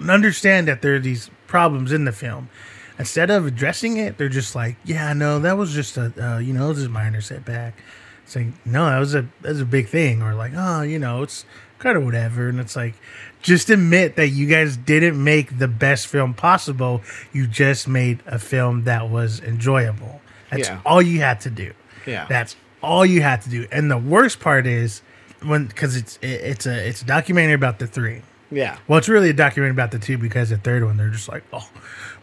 understand that there are these problems in the film. Instead of addressing it, they're just like, "Yeah, no, that was just a, uh, you know, was a minor setback." Saying, no, that was a that was a big thing, or like, oh, you know, it's of whatever. And it's like, just admit that you guys didn't make the best film possible. You just made a film that was enjoyable. That's Yeah. all you had to do. Yeah. That's all you had to do. And the worst part is when because it's it, it's a it's a documentary about the three. Yeah. Well, it's really a documentary about the two because the third one they're just like, oh,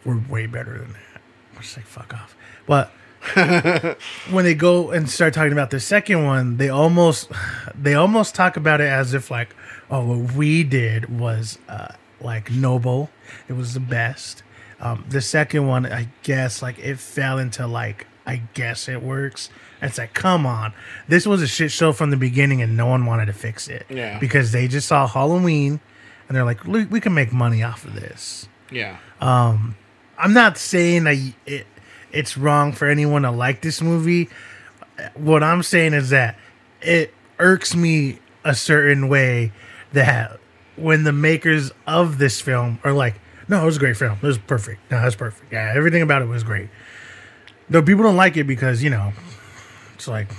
we're way better than that. I'm just like, fuck off. But when they go and start talking about the second one, they almost they almost talk about it as if like, oh, what we did was uh, like noble. It was the best. Um, the second one, I guess, like it fell into like, I guess it works. It's like, come on, this was a shit show from the beginning, and no one wanted to fix it. Yeah. because they just saw Halloween, and they're like, "Look, we can make money off of this. Yeah. Um, I'm not saying that it it's wrong for anyone to like this movie. What I'm saying is that it irks me a certain way that when the makers of this film are like, "No, it was a great film. It was perfect. No, that's perfect. Yeah, everything about it was great." Though people don't like it because you know, it's like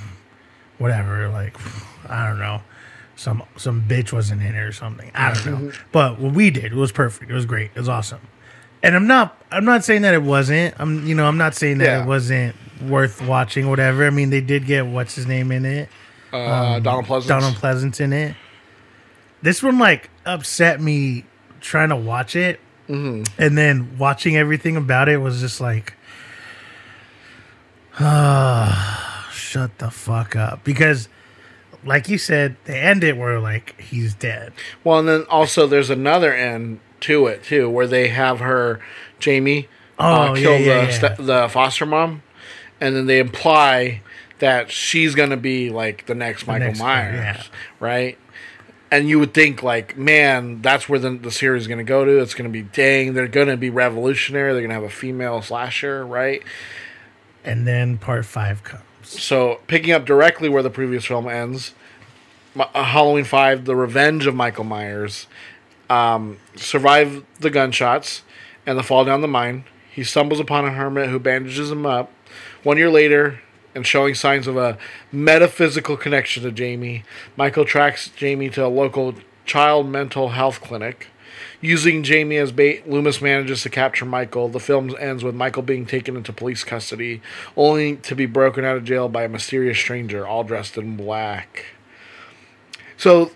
whatever. Like I don't know, some some bitch wasn't in it or something. I don't know. Mm-hmm. but what we did it was perfect. It was great. It was awesome. And I'm not I'm not saying that it wasn't. I'm you know I'm not saying that Yeah. it wasn't worth watching. Whatever. I mean, they did get what's his name in it. Uh, Donald Pleasence. Donald Pleasence in it. This one like upset me trying to watch it, Mhm. and then watching everything about it was just like, ah, shut the fuck up. Because, like you said, they end it where like he's dead. Well, and then also there's another end to it too, where they have her, Jamie, Oh, uh, kill yeah, the yeah. the foster mom, and then they imply that she's gonna be like the next Michael next one, Myers, yeah. right? And you would think like, man, that's where the, the series is gonna go to. It's gonna be dang, they're gonna be revolutionary. They're gonna have a female slasher, right? And then part five comes. So picking up directly where the previous film ends, uh, Halloween Five: The Revenge of Michael Myers, um, survive the gunshots and the fall down the mine. He stumbles upon a hermit who bandages him up. One year later, and showing signs of a metaphysical connection to Jamie, Michael tracks Jamie to a local child mental health clinic. Using Jamie as bait, Loomis manages to capture Michael. The film ends with Michael being taken into police custody, only to be broken out of jail by a mysterious stranger, all dressed in black. So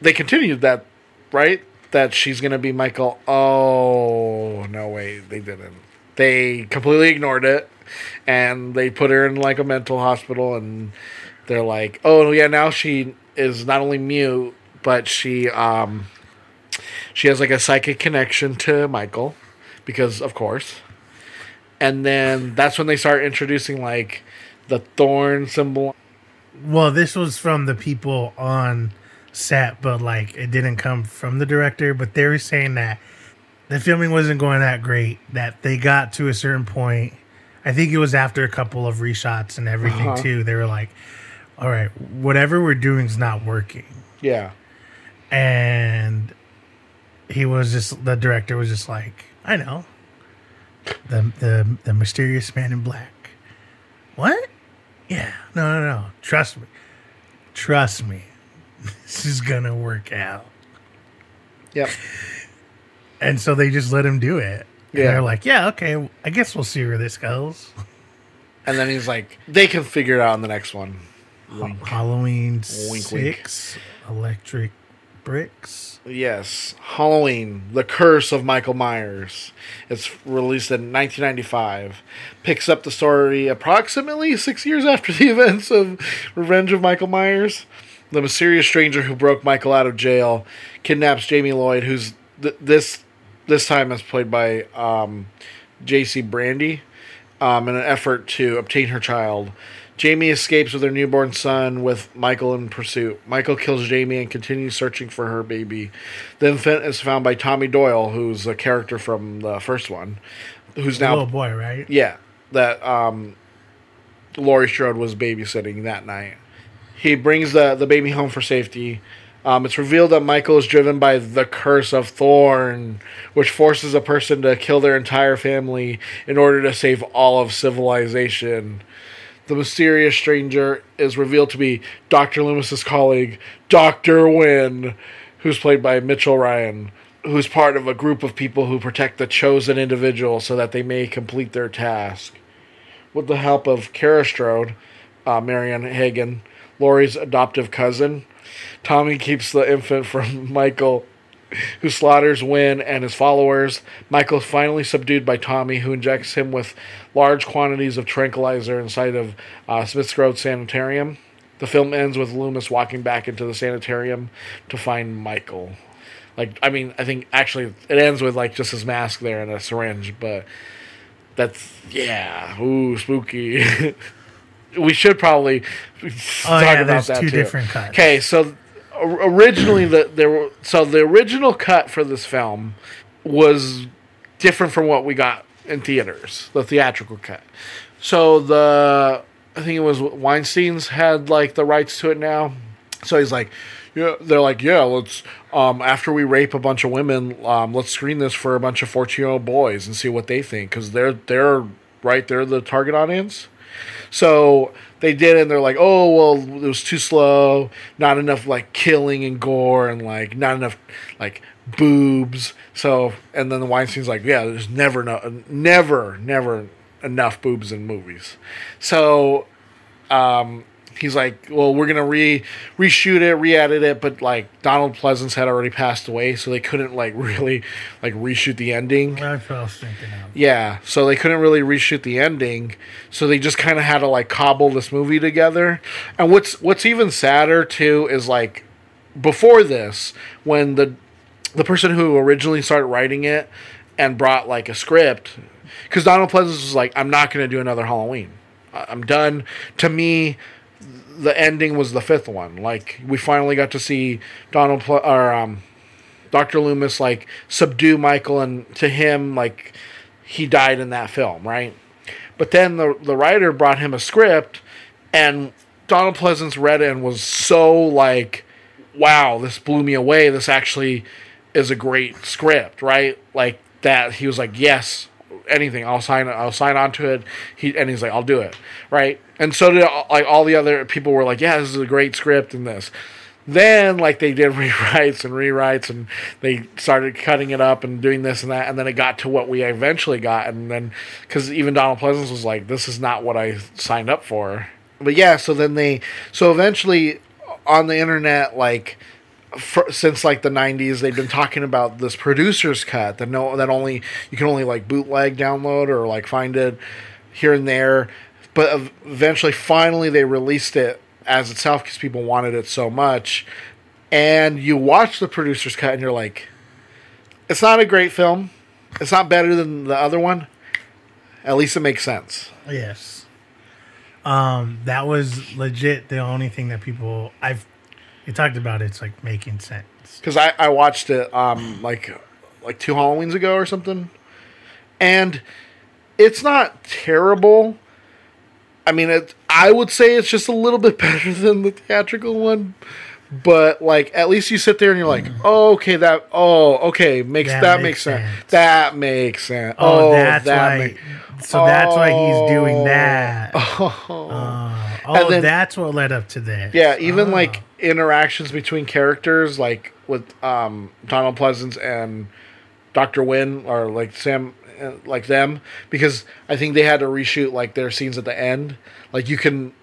they continued that, right? That she's going to be Michael. Oh, no, way. they didn't. They completely ignored it and they put her in like a mental hospital and they're like, "Oh, yeah, now she is not only mute, but she um she has like a psychic connection to Michael because of course." And then that's when they start introducing like the thorn symbol. Well, this was from the people on set, but like it didn't come from the director. But they were saying that the filming wasn't going that great. That they got to a certain point. I think it was after a couple of reshots and everything Uh-huh. too. They were like, "All right, whatever we're doing is not working." Yeah. And he was just the director was just like, "I know." The the the mysterious man in black. What? Yeah. No, no, no. Trust me. Trust me. This is gonna work out. Yep. And so they just let him do it. And Yeah. they're like, yeah, okay, I guess we'll see where this goes. And then he's like, "They can figure it out in the next one." Halloween Wink, wink. six, electric bricks. Yes, Halloween: The Curse of Michael Myers. It's released in 1995. Picks up the story approximately six years after the events of Revenge of Michael Myers. The mysterious stranger who broke Michael out of jail kidnaps Jamie Lloyd, who's th- this this time is played by um, J.C. Brandy, um, in an effort to obtain her child. Jamie escapes with her newborn son with Michael in pursuit. Michael kills Jamie and continues searching for her baby. The infant is found by Tommy Doyle, who's a character from the first one, who's The now little boy, right? yeah, that um, Laurie Strode was babysitting that night. He brings the the baby home for safety. Um, it's revealed that Michael is driven by the curse of Thorn, which forces a person to kill their entire family in order to save all of civilization. The mysterious stranger is revealed to be Dr. Loomis's colleague, Dr. Wynn, who's played by Mitchell Ryan, who's part of a group of people who protect the chosen individual so that they may complete their task. With the help of Kara Strode, uh, Marianne Hagan, Laurie's adoptive cousin, Tommy keeps the infant from Michael, who slaughters Wynn and his followers. Michael is finally subdued by Tommy, who injects him with large quantities of tranquilizer inside of uh, Smith's Grove Sanitarium. The film ends with Loomis walking back into the sanitarium to find Michael. Like, I mean, I think actually it ends with like just his mask there and a syringe, but that's yeah, ooh, spooky. we should probably talk Oh, yeah, about that two too. different cuts. Okay, so originally the there were so the original cut for this film was different from what we got in theaters, the theatrical cut. So the I think it was Weinstein's had like the rights to it now. So he's like, yeah, they're like, yeah, let's um after we rape a bunch of women, um let's screen this for a bunch of 14-year-old boys and see what they think cuz they're they're right they're the target audience. So they did it and they're like, oh, well, it was too slow, not enough like killing and gore and like not enough like boobs. So, and then the Weinstein's like, yeah, there's never, no, never, never enough boobs in movies. So, um, he's like, well, we're gonna re reshoot it, re-edit it, but like Donald Pleasence had already passed away, so they couldn't like really like reshoot the ending. That's what I was thinking of. Yeah, so they couldn't really reshoot the ending, so they just kind of had to like cobble this movie together. And what's what's even sadder too is like before this, when the the person who originally started writing it and brought like a script, because Donald Pleasence was like, "I'm not going to do another Halloween. I'm done. To me, the ending was the fifth one. Like we finally got to see Donald Pl- or um, Doctor Loomis like subdue Michael, and to him like he died in that film, right? But then the the writer brought him a script, and Donald Pleasence read it and was so like, "Wow, this blew me away. This actually is a great script, right?" Like that. He was like, "Yes, anything. I'll sign. I'll sign on to it." He and he's like, "I'll do it," right? And so did like all the other people were like, "Yeah, this is a great script," and this. Then, like they did rewrites and rewrites, and they started cutting it up and doing this and that, and then it got to what we eventually got, and then because even Donald Pleasence was like, "This is not what I signed up for." But yeah, so then they, so eventually on the internet, like for, since like the '90s, they've been talking about this producer's cut that no, that only you can only like bootleg, download, or like find it here and there. But eventually, finally, they released it as itself because people wanted it so much. And you watch the producer's cut, and you're like, it's not a great film. It's not better than the other one. At least it makes sense. Yes. Um, that was legit the only thing that people I've you talked about. It's like making sense. because I, I watched it um like like two Halloweens ago or something, and it's not terrible. I mean, it. I would say it's just a little bit better than the theatrical one, but like at least you sit there and you're like, oh, okay, that, oh, okay, makes That that, makes makes sense. That makes sense. Oh, Oh, that's that why. ma- so that's why he's doing that. Oh, Uh, oh, then- that's what led up to this. Yeah, even Oh. like interactions between characters, like with um, Donald Pleasence and Doctor Wynn, or like Sam, Uh, like them, because I think they had to reshoot like their scenes at the end. Like you can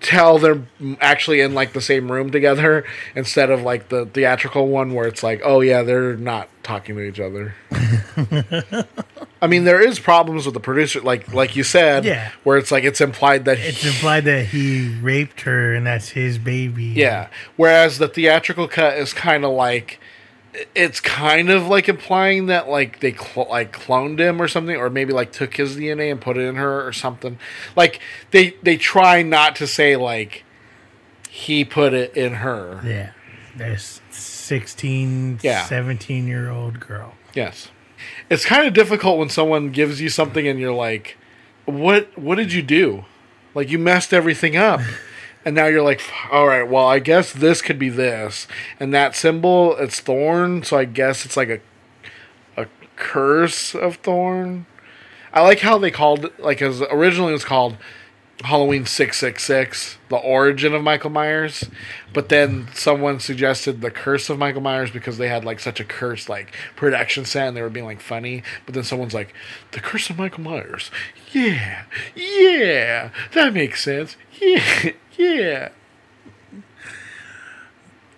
tell they're actually in like the same room together instead of like the theatrical one where it's like, oh yeah, they're not talking to each other. I mean, there is problems with the producer, like like you said, Yeah. where it's like it's implied that It's implied that he raped her and that's his baby. Yeah. Whereas the theatrical cut is kind of like it's kind of like implying that like they cl- like cloned him or something or maybe like took his DNA and put it in her or something. Like they they try not to say like he put it in her. Yeah. There's 16, Yeah. 17 year old girl. Yes. It's kind of difficult when someone gives you something and you're like what what did you do? Like you messed everything up. And now you're like, all right, well, I guess this could be this, and that symbol it's thorn, so I guess it's like a a curse of thorn. I like how they called like as originally it was called Halloween six six six, the origin of Michael Myers, but then someone suggested the curse of Michael Myers because they had like such a curse like production set and they were being like funny, but then someone's like the curse of Michael Myers, yeah, yeah, that makes sense, yeah, yeah.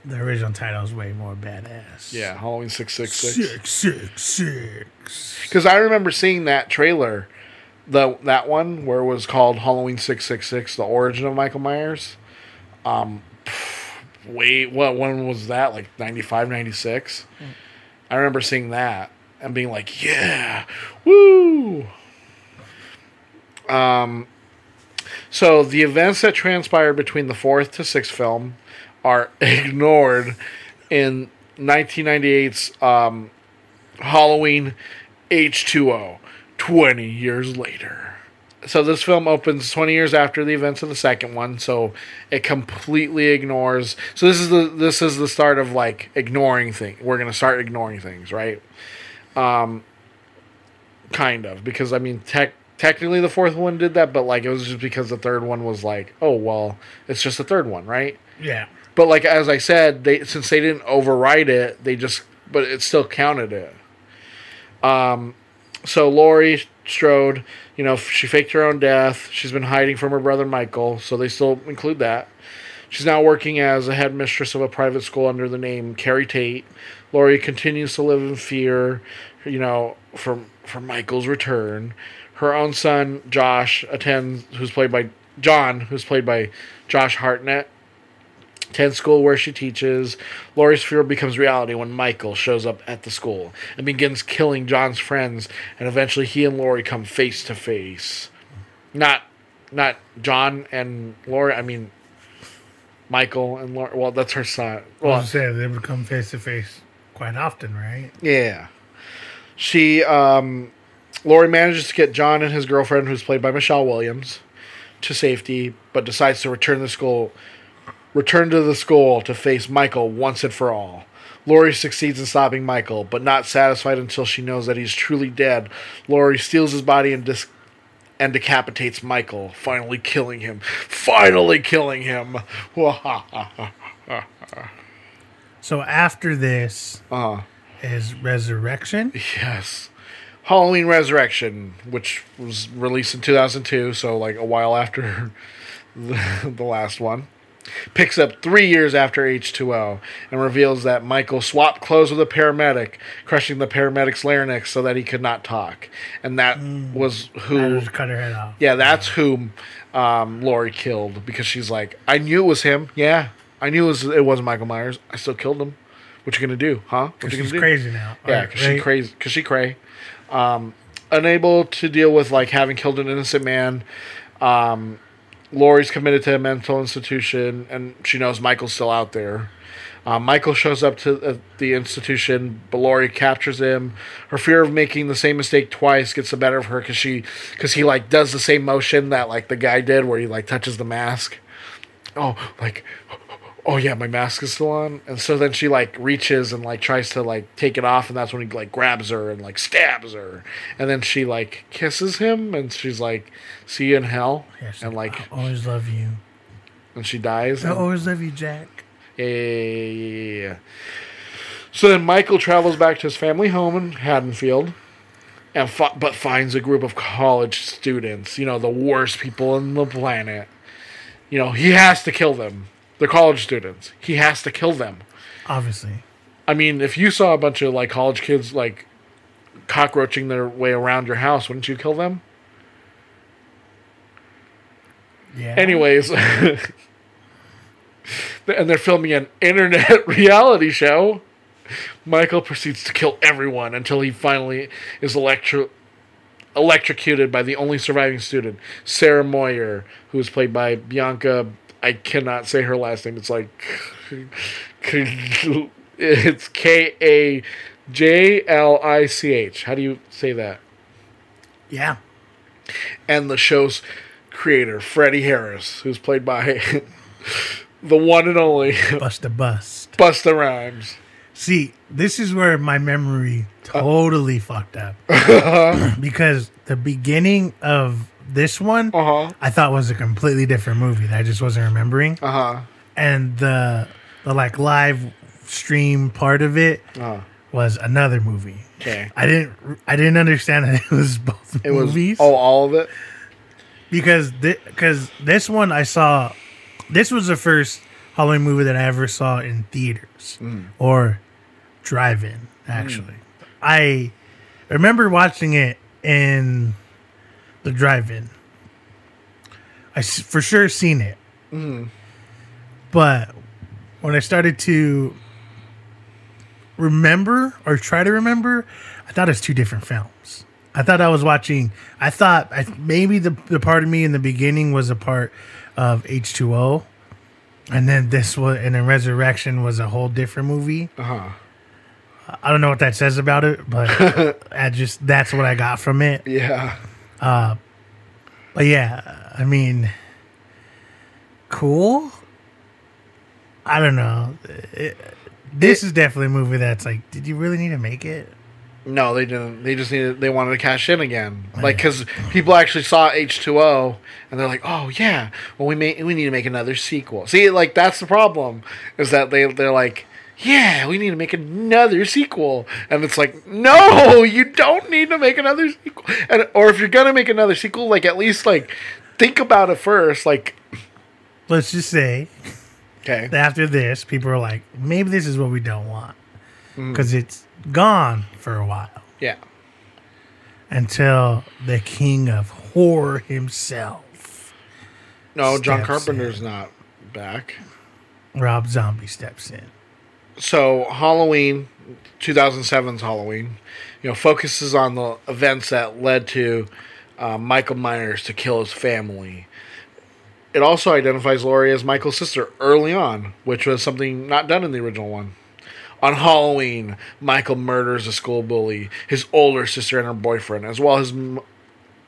The original title is way more badass. Yeah, Halloween six six six. Six, six, six. Because I remember seeing that trailer, the that one where it was called Halloween six six six, the origin of Michael Myers. Um, wait, what when was that? Like 95, 96? I remember seeing that and being like, yeah, woo. Um, so the events that transpired between the fourth to sixth film are ignored in 1998's um, Halloween H2O 20 years later. So this film opens 20 years after the events of the second one, so it completely ignores So this is the this is the start of like ignoring things. We're going to start ignoring things, right? Um kind of because I mean tech technically the fourth one did that, but like it was just because the third one was like, oh well, it's just the third one, right? Yeah. But like as I said, they since they didn't overwrite it, they just but it still counted it. Um, so Laurie Strode, you know, she faked her own death. She's been hiding from her brother Michael, so they still include that. She's now working as a headmistress of a private school under the name Keri Tate. Laurie continues to live in fear, you know, from from Michael's return. Her own son Josh attends, who's played by John, who's played by Josh Hartnett, attends school where she teaches. Laurie's fear becomes reality when Michael shows up at the school and begins killing John's friends, and eventually he and Laurie come face to face. Not not John and Laura. I mean, Michael and Laura. Well, that's her son. Well, I say they would come face to face quite often, right? yeah. She, um, Laurie manages to get John and his girlfriend, who's played by Michelle Williams, to safety, but decides to return the school, return to the school to face Michael once and for all. Laurie succeeds in stopping Michael, but not satisfied until she knows that he's truly dead. Laurie steals his body and dis- and decapitates Michael, finally killing him. Finally killing him. So after this uh, is Resurrection. Yes. Halloween Resurrection, which was released in 2002, so like a while after the, the last one, picks up three years after H2O and reveals that Michael swapped clothes with a paramedic, crushing the paramedic's larynx so that he could not talk. And that was who. cut her head off. Yeah, that's whom um, Laurie killed because she's like, I knew it was him. Yeah, I knew it was, it was Michael Myers. I still killed him. What you gonna do, huh? What you gonna she's do? crazy now, Yeah, right, because she crazy. Because she cray. Um, unable to deal with like having killed an innocent man. Um, Laurie's committed to a mental institution, and she knows Michael's still out there. Um, Michael shows up to uh, the institution, but Lori captures him. Her fear of making the same mistake twice gets the better of her because she, because he like does the same motion that like the guy did, where he like touches the mask. Oh, like, oh yeah, my mask is still on, and so then she like reaches and like tries to like take it off, and that's when he like grabs her and like stabs her, and then she like kisses him, and she's like, "See you in hell," and like, Always love you. and she dies. I and- always love you, Jack. yeah, yeah, yeah, yeah, yeah. So then Michael travels back to his family home in Haddonfield, and fi- but finds a group of college students. You know, the worst people on the planet. You know, he has to kill them. They're college students. He has to kill them. Obviously. I mean, if you saw a bunch of like college kids like cockroaching their way around your house, wouldn't you kill them? Yeah. Anyways, and they're filming an internet reality show. Michael proceeds to kill everyone until he finally is electro- electrocuted by the only surviving student, Sarah Moyer, who is played by Bianca. I cannot say her last name. It's like it's K A J L I C H. How do you say that? Yeah. and the show's creator, Freddie Harris, who's played by the one and only Busta Bust. Busta Rhymes. See, this is where my memory Uh. totally fucked up. because the beginning of this one, Uh-huh. I thought was a completely different movie that I just wasn't remembering. Uh huh. And the the like live stream part of it Uh-huh. was another movie. Okay. I didn't I didn't understand that it was both It was movies. oh all of it. because because this one I saw this was the first Halloween movie that I ever saw in theaters Mm. or drive-in actually. I remember watching it in the drive-in. I for sure seen it. Mm. But when I started to remember or try to remember, I thought it's two different films. I thought I was watching. I thought I, maybe the the part of me in the beginning was a part of H two O, and then this was and then Resurrection was a whole different movie. Uh huh. I don't know what that says about it, but I just that's what I got from it. Yeah. Uh, but yeah, I mean, cool. I don't know. It- this is definitely a movie that's like, did you really need to make it? No, they didn't. They just needed. They wanted to cash in again, like because people actually saw H two O and they're like, "Oh yeah, well we may we need to make another sequel." See, like that's the problem is that they they're like, "Yeah, we need to make another sequel," and it's like, "No, you don't need to make another sequel." And or if you're gonna make another sequel, like at least like think about it first. Like, Let's just say, okay, after this, people are like, maybe this is what we don't want Mm. because it's gone for a while yeah, until the king of horror himself, no, John Carpenter's not back. Rob Zombie, steps in. So Halloween, 2007's Halloween, you know, focuses on the events that led to uh, Michael Myers to kill his family. It also identifies Laurie as Michael's sister early on, which was something not done in the original one. On Halloween, Michael murders a school bully, his older sister and her boyfriend, as well as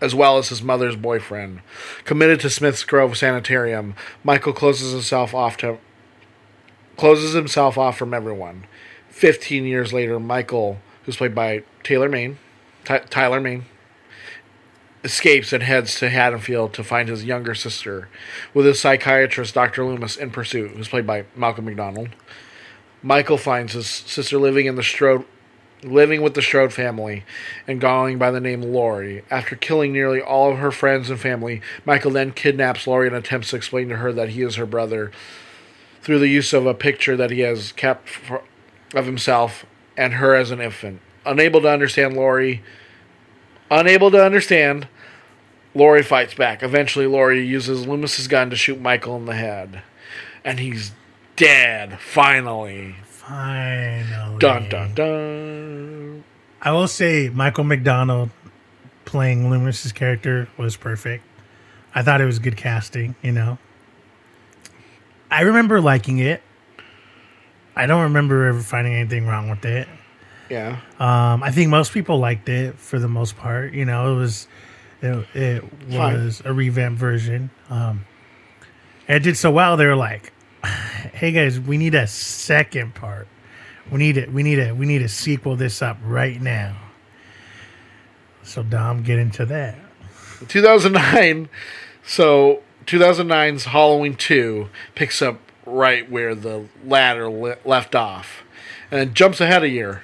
as well as his mother's boyfriend. Committed to Smith's Grove Sanitarium, Michael closes himself off to closes himself off from everyone. Fifteen years later, Michael, who's played by Taylor Mane, Ty- Tyler Mane, escapes and heads to Haddonfield to find his younger sister, with his psychiatrist Dr. Loomis in pursuit, who's played by Malcolm McDonald. Michael finds his sister living in the Strode living with the Strode family and going by the name Laurie. After killing nearly all of her friends and family, Michael then kidnaps Laurie and attempts to explain to her that he is her brother through the use of a picture that he has kept for, of himself and her as an infant. Unable to understand Laurie, unable to understand, Laurie fights back. Eventually, Laurie uses Loomis's gun to shoot Michael in the head, and he's dead. Finally. Finally. Dun dun dun. I will say Malcolm McDowell playing Loomis's character was perfect. I thought it was good casting, you know. I remember liking it. I don't remember ever finding anything wrong with it. Yeah. Um, I think most people liked it for the most part. You know, it was it, it Fine. was a revamped version. Um, it did so well. They were like, "Hey guys, we need a second part. We need it. We need a we need to sequel this up right now." So Dom, get into that. 2009. So 2009's Halloween 2 picks up right where the ladder le- left off, and jumps ahead a year.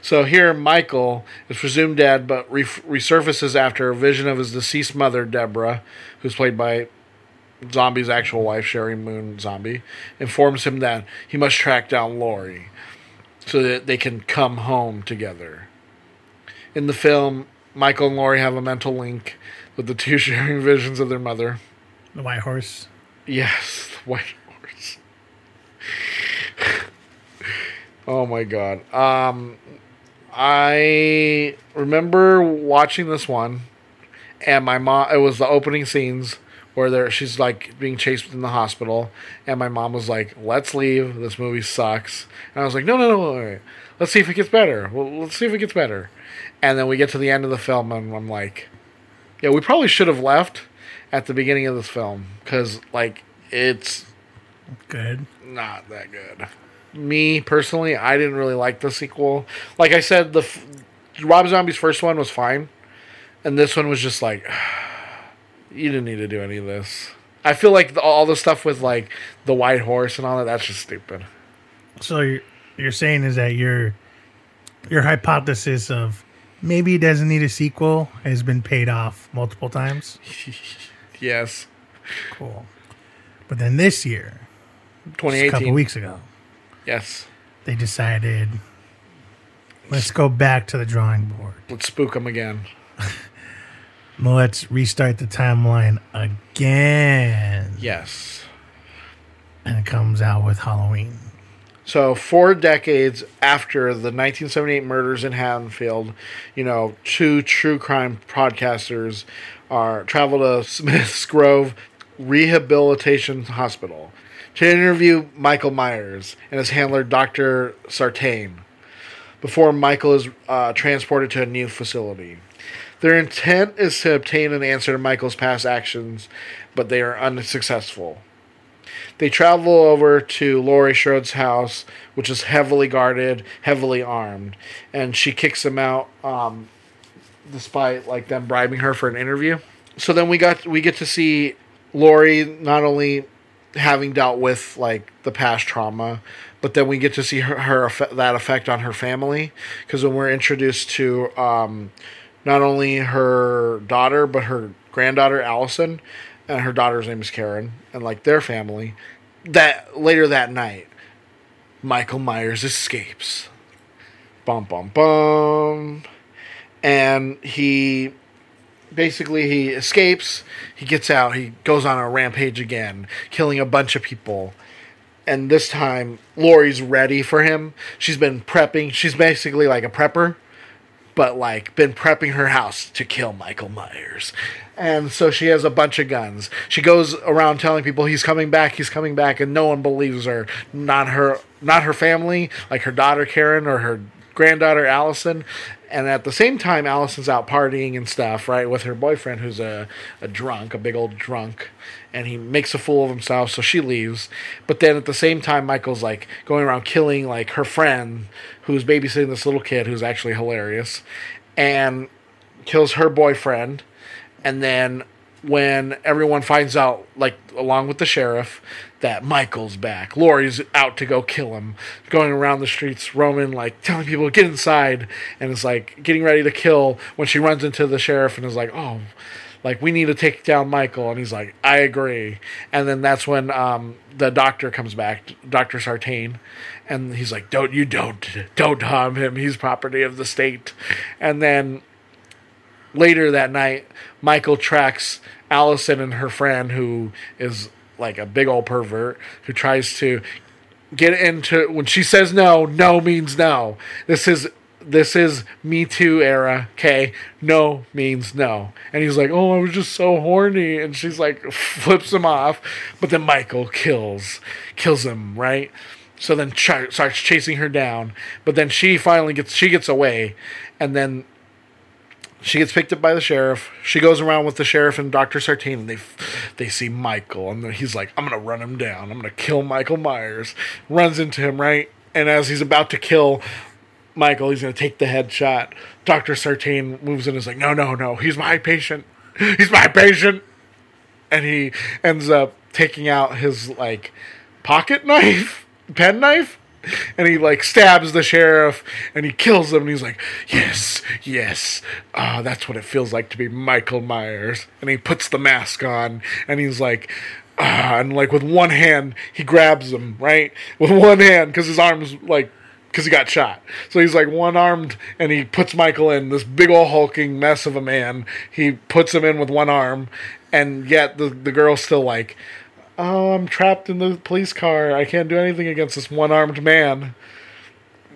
So here, Michael is presumed dead, but re- resurfaces after a vision of his deceased mother, Deborah, who's played by Zombie's actual wife, Sheri Moon Zombie, informs him that he must track down Laurie so that they can come home together. In the film, Michael and Laurie have a mental link with the two sharing visions of their mother. The White Horse. Yes, the white horse. oh my god. Um I remember watching this one and my mom it was the opening scenes where there she's like being chased in the hospital and my mom was like, "Let's leave. This movie sucks." And I was like, "No, no, no, wait, wait. Let's see if it gets better. Well, let's see if it gets better." And then we get to the end of the film and I'm like, yeah, we probably should have left at the beginning of this film because, like, it's Good. not that good. Me personally, I didn't really like the sequel. Like I said, the f- Rob Zombie's first one was fine, and this one was just like, you didn't need to do any of this. I feel like the, all the stuff with like the white horse and all that, that's just stupid. So you're, you're saying is that your your hypothesis of maybe it doesn't need a sequel has been paid off multiple times. Yes, Cool. But then this year, just a couple weeks ago, Yes, they decided let's go back to the drawing board. let's spook them again. Let's restart the timeline again. Yes. And it comes out with Halloween. So, four decades after the 1978 murders in Haddonfield, you know, two true crime podcasters are travel to Smith's Grove Rehabilitation Hospital to interview Michael Myers and his handler, Dr. Sartain, before Michael is uh, transported to a new facility. Their intent is to obtain an answer to Michael's past actions, but they are unsuccessful. They travel over to Laurie Strode's house, which is heavily guarded, heavily armed, and she kicks them out, um, despite like them bribing her for an interview. So then we got we get to see Laurie not only having dealt with like the past trauma, but then we get to see her, her that effect on her family because when we're introduced to um, not only her daughter but her granddaughter Allison, and her daughter's name is Karen, and like their family. That later that night, Michael Myers escapes. Bum bum bum, and he basically he escapes. He gets out. He goes on a rampage again, killing a bunch of people. And this time, Laurie's ready for him. She's been prepping. She's basically like a prepper but like been prepping her house to kill Michael Myers. And so she has a bunch of guns. She goes around telling people he's coming back, he's coming back, and no one believes her. Not her, not her family, like her daughter Karen or her granddaughter Allison. And at the same time, Allison's out partying and stuff, right, with her boyfriend who's a, a drunk, a big old drunk. And he makes a fool of himself, so she leaves. But then at the same time, Michael's like going around killing like her friend who's babysitting this little kid who's actually hilarious. And kills her boyfriend. And then when everyone finds out, like along with the sheriff, that Michael's back, Laurie's out to go kill him, going around the streets, roaming, like telling people get inside, and is like getting ready to kill when she runs into the sheriff and is like, oh. Like we need to take down Michael, and he's like, "I agree." And then that's when um, the doctor comes back, Doctor Sartain, and he's like, "Don't you don't don't harm him. He's property of the state." And then later that night, Michael tracks Allison and her friend, who is like a big old pervert, who tries to get into when she says no, no means no. This is this is Me Too era. Okay, no means no. And he's like, oh, I was just so horny, and she's like flips him off, but then Michael kills kills him right. So then ch- starts chasing her down, but then she finally gets she gets away, and then she gets picked up by the sheriff. She goes around with the sheriff and Dr. Sartain, and they they see Michael, and he's like, "I'm gonna run him down. I'm gonna kill Michael Myers." Runs into him right, and as he's about to kill Michael, he's gonna take the headshot. Dr. Sartain moves in, and is like, "No, no, no. He's my patient. He's my patient." And he ends up taking out his like pocket knife, pen knife, and he like stabs the sheriff and he kills him and he's like yes yes ah that's what it feels like to be michael myers and he puts the mask on and he's like ah and like with one hand he grabs him right with one hand because his arms like because he got shot so he's like one armed and he puts michael in this big old hulking mess of a man he puts him in with one arm and yet the, the girl's still like oh, I'm trapped in the police car. I can't do anything against this one armed man.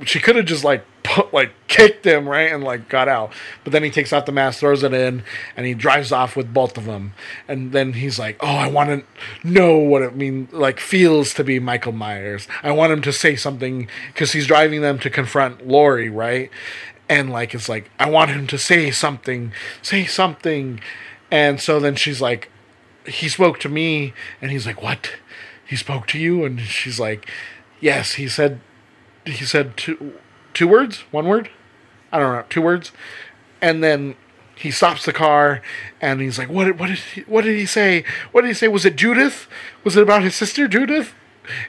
She could have just like like kicked him right and like got out, but then he takes off the mask, throws it in, and he drives off with both of them. And then he's like, "Oh, I want to know what it means, like feels to be Michael Myers. I want him to say something because he's driving them to confront Laurie, right? And like it's like I want him to say something, say something." And so then she's like, he spoke to me and he's like what he spoke to you and she's like yes he said he said two two words? One word? I don't know. Two words? And then he stops the car and he's like what what did he, what did he say? What did he say? Was it judith? Was it about his sister judith?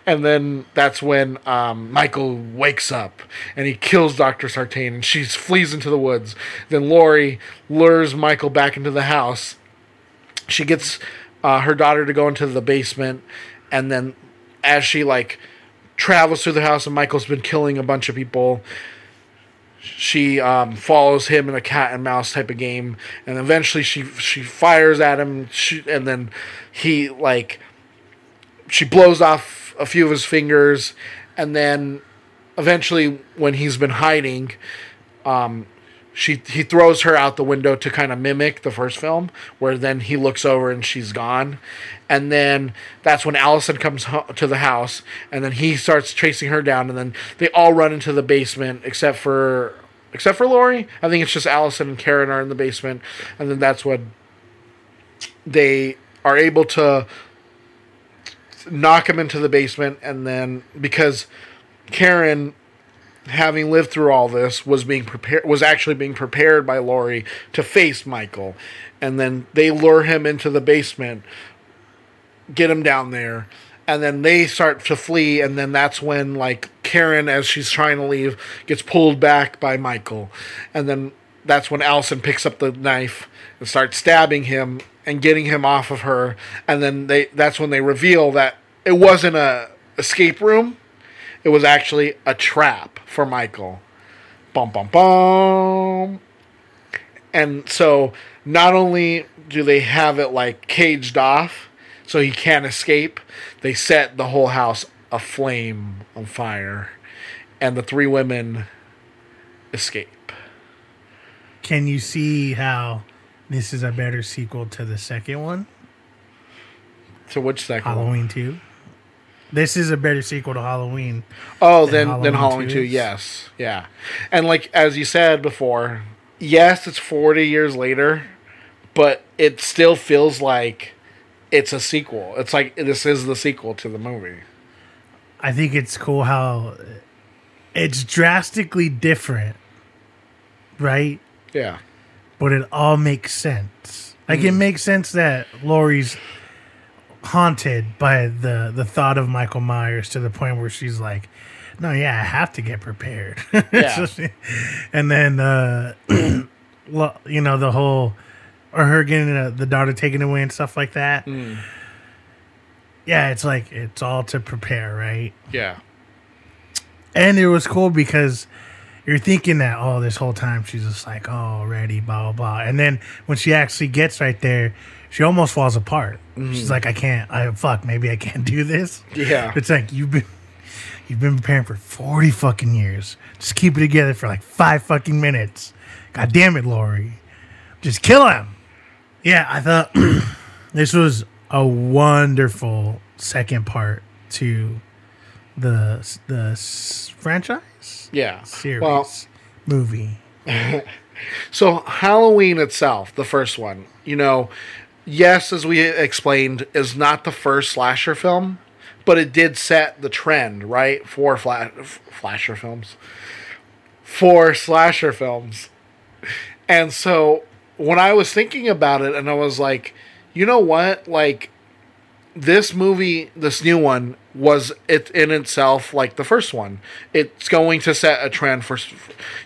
And then that's when um, Michael wakes up and he kills Dr. Sartain and she flees into the woods. Then Laurie lures Michael back into the house. She gets uh, her daughter to go into the basement, and then as she like travels through the house, and Michael's been killing a bunch of people. She um, follows him in a cat and mouse type of game, and eventually she she fires at him, she, and then he like she blows off a few of his fingers, and then eventually when he's been hiding, um, she he throws her out the window to kind of mimic the first film where then he looks over and she's gone. And then that's when Allison comes ho- to the house and then he starts chasing her down and then they all run into the basement except for except for Laurie I think it's just Allison and Karen are in the basement and then that's when they are able to knock him into the basement and then because Karen having lived through all this was being prepared was actually being prepared by Laurie to face Michael. And then they lure him into the basement get him down there and then they start to flee. And then that's when like Karen as she's trying to leave gets pulled back by Michael. And then that's when Allison picks up the knife and starts stabbing him and getting him off of her. And then they that's when they reveal that it wasn't a escape room it was actually a trap for Michael. Bum bum bum. And so not only do they have it like caged off so he can't escape, they set the whole house aflame on fire. And the three women escape. can you see how this is a better sequel to the second one, To which second? one? Halloween Two? This is a better sequel to Halloween. Oh, than then then Halloween two, is. yes, yeah, and like as you said before, yes, it's forty years later, but it still feels like it's a sequel. It's like this is the sequel to the movie. I think it's cool how it's drastically different, right? Yeah, But it all makes sense. Like it Mhm. makes sense that Laurie's haunted by the the thought of Michael Myers to the point where she's like, "No, yeah, I have to get prepared." Yeah. So she- and then uh, you know the whole or her getting uh, the daughter taken away and stuff like that. Mm. Yeah, it's like it's all to prepare, right? yeah, And it was cool because you're thinking that, oh, this whole time she's just like, oh, ready, blah, blah, blah. And then when she actually gets right there, she almost falls apart. She's Mhm. like, I can't, I fuck, maybe I can't do this. Yeah. It's like, you've been, you've been preparing for 40 fucking years. Just keep it together for like five fucking minutes. God damn it, Laurie. Just kill him. Yeah, I thought this was a wonderful second part to the the s- franchise yeah. series Well, movie. so Halloween itself, the first one, you know, yes, as we explained, is not the first slasher film, but it did set the trend, right, for flasher films, for slasher films. And so when I was thinking about it, and I was like, you know what, like this movie, this new one, was it in itself like the first one. It's going to set a trend for.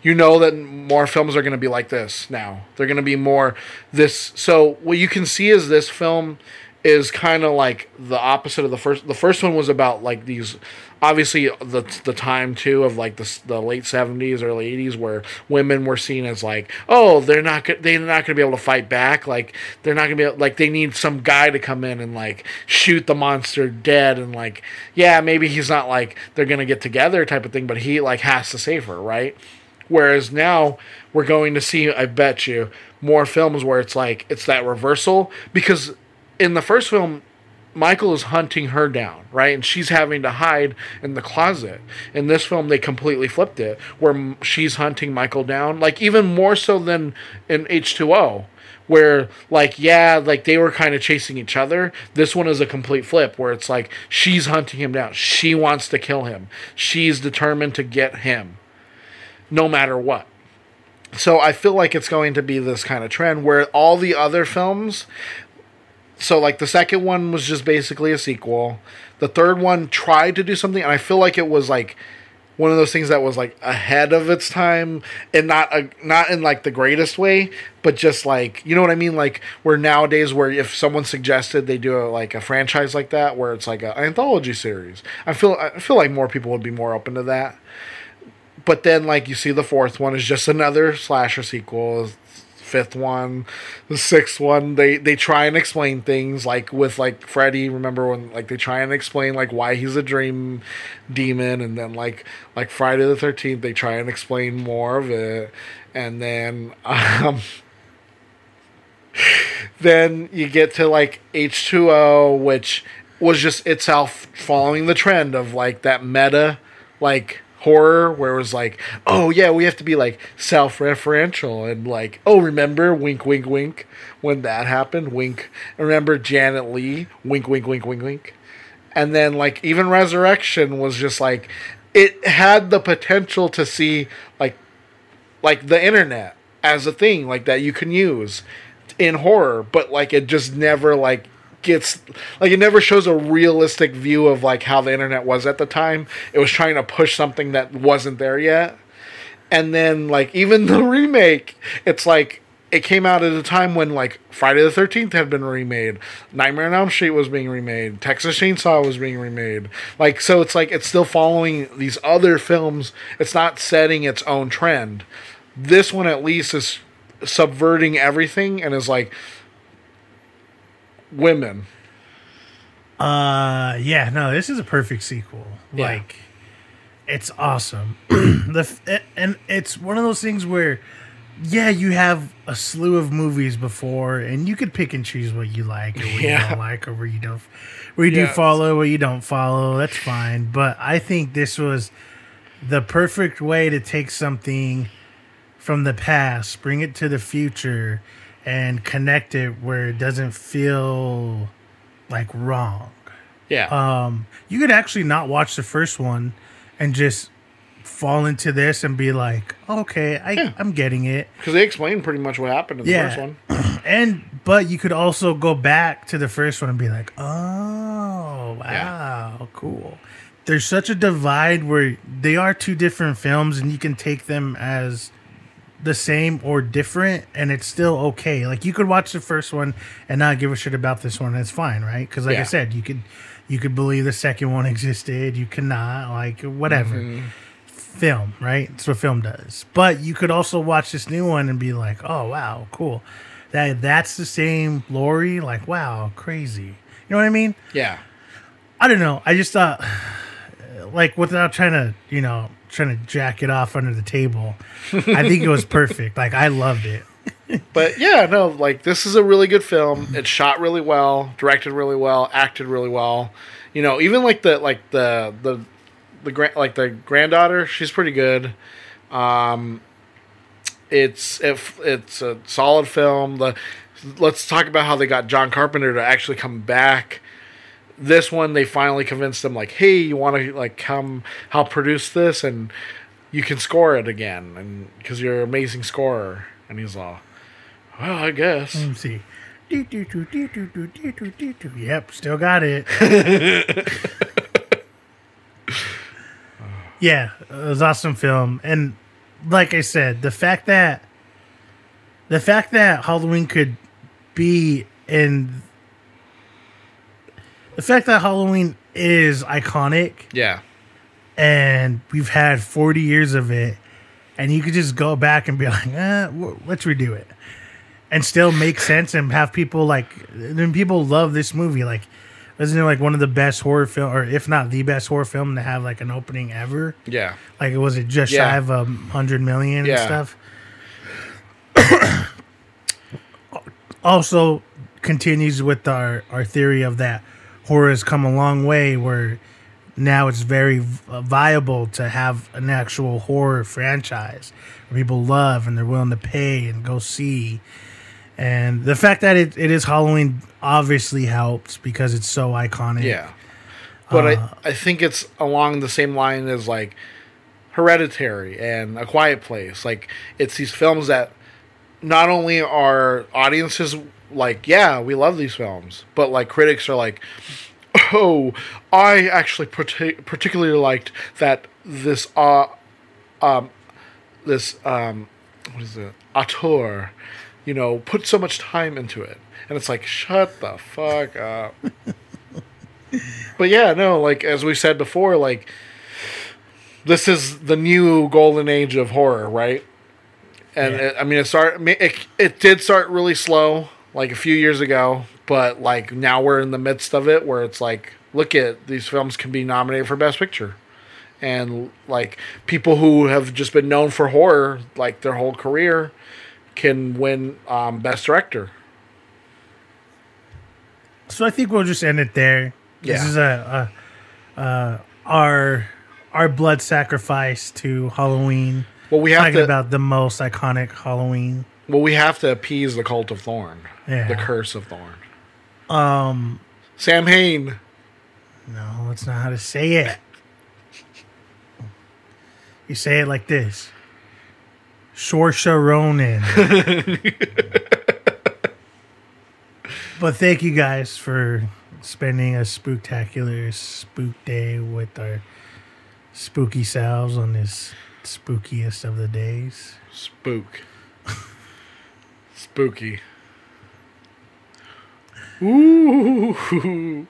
You know that more films are going to be like this now. They're going to be more this. So what you can see is this film is kind of like the opposite of the first. The first one was about like these. Obviously, the the time too of like the the late seventies, early eighties, where women were seen as like, oh, they're not they're not going to be able to fight back. Like they're not going to be like they need some guy to come in and like shoot the monster dead and like yeah, maybe he's not like they're going to get together type of thing, but he like has to save her, right? Whereas now we're going to see, I bet you, more films where it's like it's that reversal because in the first film Michael is hunting her down, right? And she's having to hide in the closet. In this film, they completely flipped it, where she's hunting Michael down, like even more so than in H2O, where, like, yeah, like they were kind of chasing each other. This one is a complete flip, where it's like she's hunting him down. She wants to kill him. She's determined to get him, no matter what. So I feel like it's going to be this kind of trend where all the other films so like the second one was just basically a sequel. The third one tried to do something, and I feel like it was like one of those things that was like ahead of its time, and not a, not in like the greatest way, but just like you know what I mean. Like where nowadays, where if someone suggested they do a, like a franchise like that, where it's like an anthology series, I feel I feel like more people would be more open to that. But then, like you see, the fourth one is just another slasher sequel fifth one, the sixth one, they they try and explain things like with like Freddy. Remember when like they try and explain like why he's a dream demon, and then like like Friday the Thirteenth, they try and explain more of it, and then um, then you get to like H two O, which was just itself following the trend of like that meta like horror where it was like, oh yeah, we have to be like self-referential and like, oh remember wink wink wink when that happened, wink. Remember Janet Leigh, wink wink wink wink wink. And then like even Resurrection was just like it had the potential to see like like the internet as a thing like that you can use in horror, but like it just never like gets like it never shows a realistic view of like how the internet was at the time. It was trying to push something that wasn't there yet. And then like even the remake, it's like it came out at a time when like Friday the Thirteenth had been remade, Nightmare on Elm Street was being remade, Texas Chainsaw was being remade. Like so, it's like it's still following these other films. It's not setting its own trend. This one at least is subverting everything and is like women. Uh, yeah, no, this is a perfect sequel. Yeah. Like, it's awesome. the f- and it's one of those things where yeah, you have a slew of movies before, and you could pick and choose what you like or what you don't like, or where you don't, where you Yeah. do follow, where you don't follow. That's fine. But I think this was the perfect way to take something from the past, bring it to the future, and connect it where it doesn't feel like wrong. Yeah. Um, you could actually not watch the first one and just fall into this and be like, okay, I, I'm getting it. Because they explained pretty much what happened in the Yeah. first one. And but you could also go back to the first one and be like, oh wow, cool. There's such a divide where they are two different films and you can take them as the same or different and it's still okay. Like you could watch the first one and not give a shit about this one. It's fine, right? Because like I said, you could you could believe the second one existed. You cannot like whatever Mhm. film, right? That's what film does. But you could also watch this new one and be like, oh wow, cool. That that's the same Laurie. Like wow, crazy. You know what I mean? Yeah. I don't know. I just thought, like, without trying to, you know, trying to jack it off under the table, I think it was perfect. Like, I loved it. But yeah, no, like this is a really good film. It's shot really well, directed really well, acted really well. You know, even like the like the the the grand like the granddaughter, she's pretty good. Um, it's if it's a solid film. The let's talk about how they got John Carpenter to actually come back. This one, they finally convinced them like, hey, you want to like come help produce this, and you can score it again, and because you're an amazing scorer. And he's all, well, I guess. Let me see. Do, do, do, do, do, do, do, do, do, do. Yep, still got it. yeah, it was awesome film, and like I said, the fact that the fact that Halloween could be in the fact that Halloween is iconic Yeah. and we've had 40 years of it and you could just go back and be like eh, let's redo it and still make sense and have people like then people love this movie like isn't it like one of the best horror film or if not the best horror film to have like an opening ever Yeah. like it was it just Yeah. shy of a hundred million Yeah. and stuff also continues with our our theory of that horror has come a long way where now it's very viable to have an actual horror franchise where people love and they're willing to pay and go see and the fact that it, it is halloween obviously helps because it's so iconic Yeah. But Uh, I, I think it's along the same line as like Hereditary and A Quiet Place. Like it's these films that not only are audiences like, yeah, we love these films, but like critics are like, oh, I actually partic- particularly liked that this uh um this um what is it? Auteur, you know, put so much time into it, and it's like, shut the fuck up. But yeah, no, like as we said before, like this is the new golden age of horror, right? And it, I mean, it start it, it did start really slow, like a few years ago, but like now we're in the midst of it, where it's like, look at these films can be nominated for Best Picture, and like people who have just been known for horror, like their whole career, can win um, Best Director. So I think we'll just end it there. This is a, a uh, our our blood sacrifice to Halloween. Well, we have talking to- about the most iconic Halloween. Well, we have to appease the cult of Thorn, Yeah. the curse of Thorn. Um, Samhain. no, that's not how to say it. You say it like this: Saoirse Ronan. but thank you guys for spending a spooktacular spook day with our spooky selves on this spookiest of the days. Spook. Spooky. Ooh.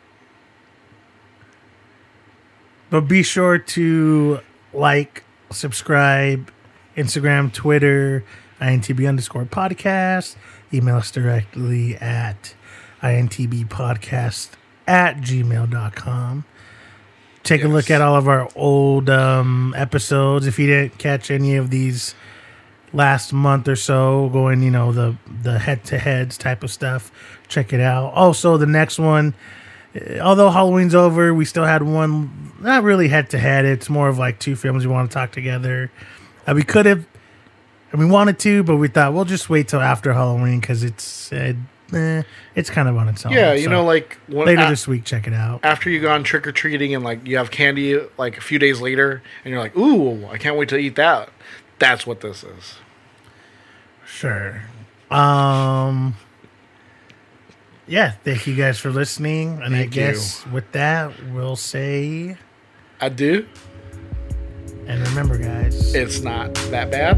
But be sure to like, subscribe, Instagram, Twitter, INTB underscore podcast. Email us directly at INTBpodcast at gmail.com. Take a look at all of our old um, episodes. If you didn't catch any of these last month or so, going you know the the head to heads type of stuff. Check it out. Also, the next one, eh, although Halloween's over, we still had one not really head to head. It's more of like two films we want to talk together. Uh, we could have, and we wanted to, but we thought we'll just wait till after Halloween because it's uh, eh, it's kind of on its own. Yeah, you So, know, like when, later a- this week, check it out. after you gone trick or treating and like you have candy like a few days later, and you're like, "Ooh, I can't wait to eat that." That's what this is. Sure. Um. Yeah, thank you guys for listening, and I Thank you. guess with that we'll say I do. and remember, guys. It's not that bad.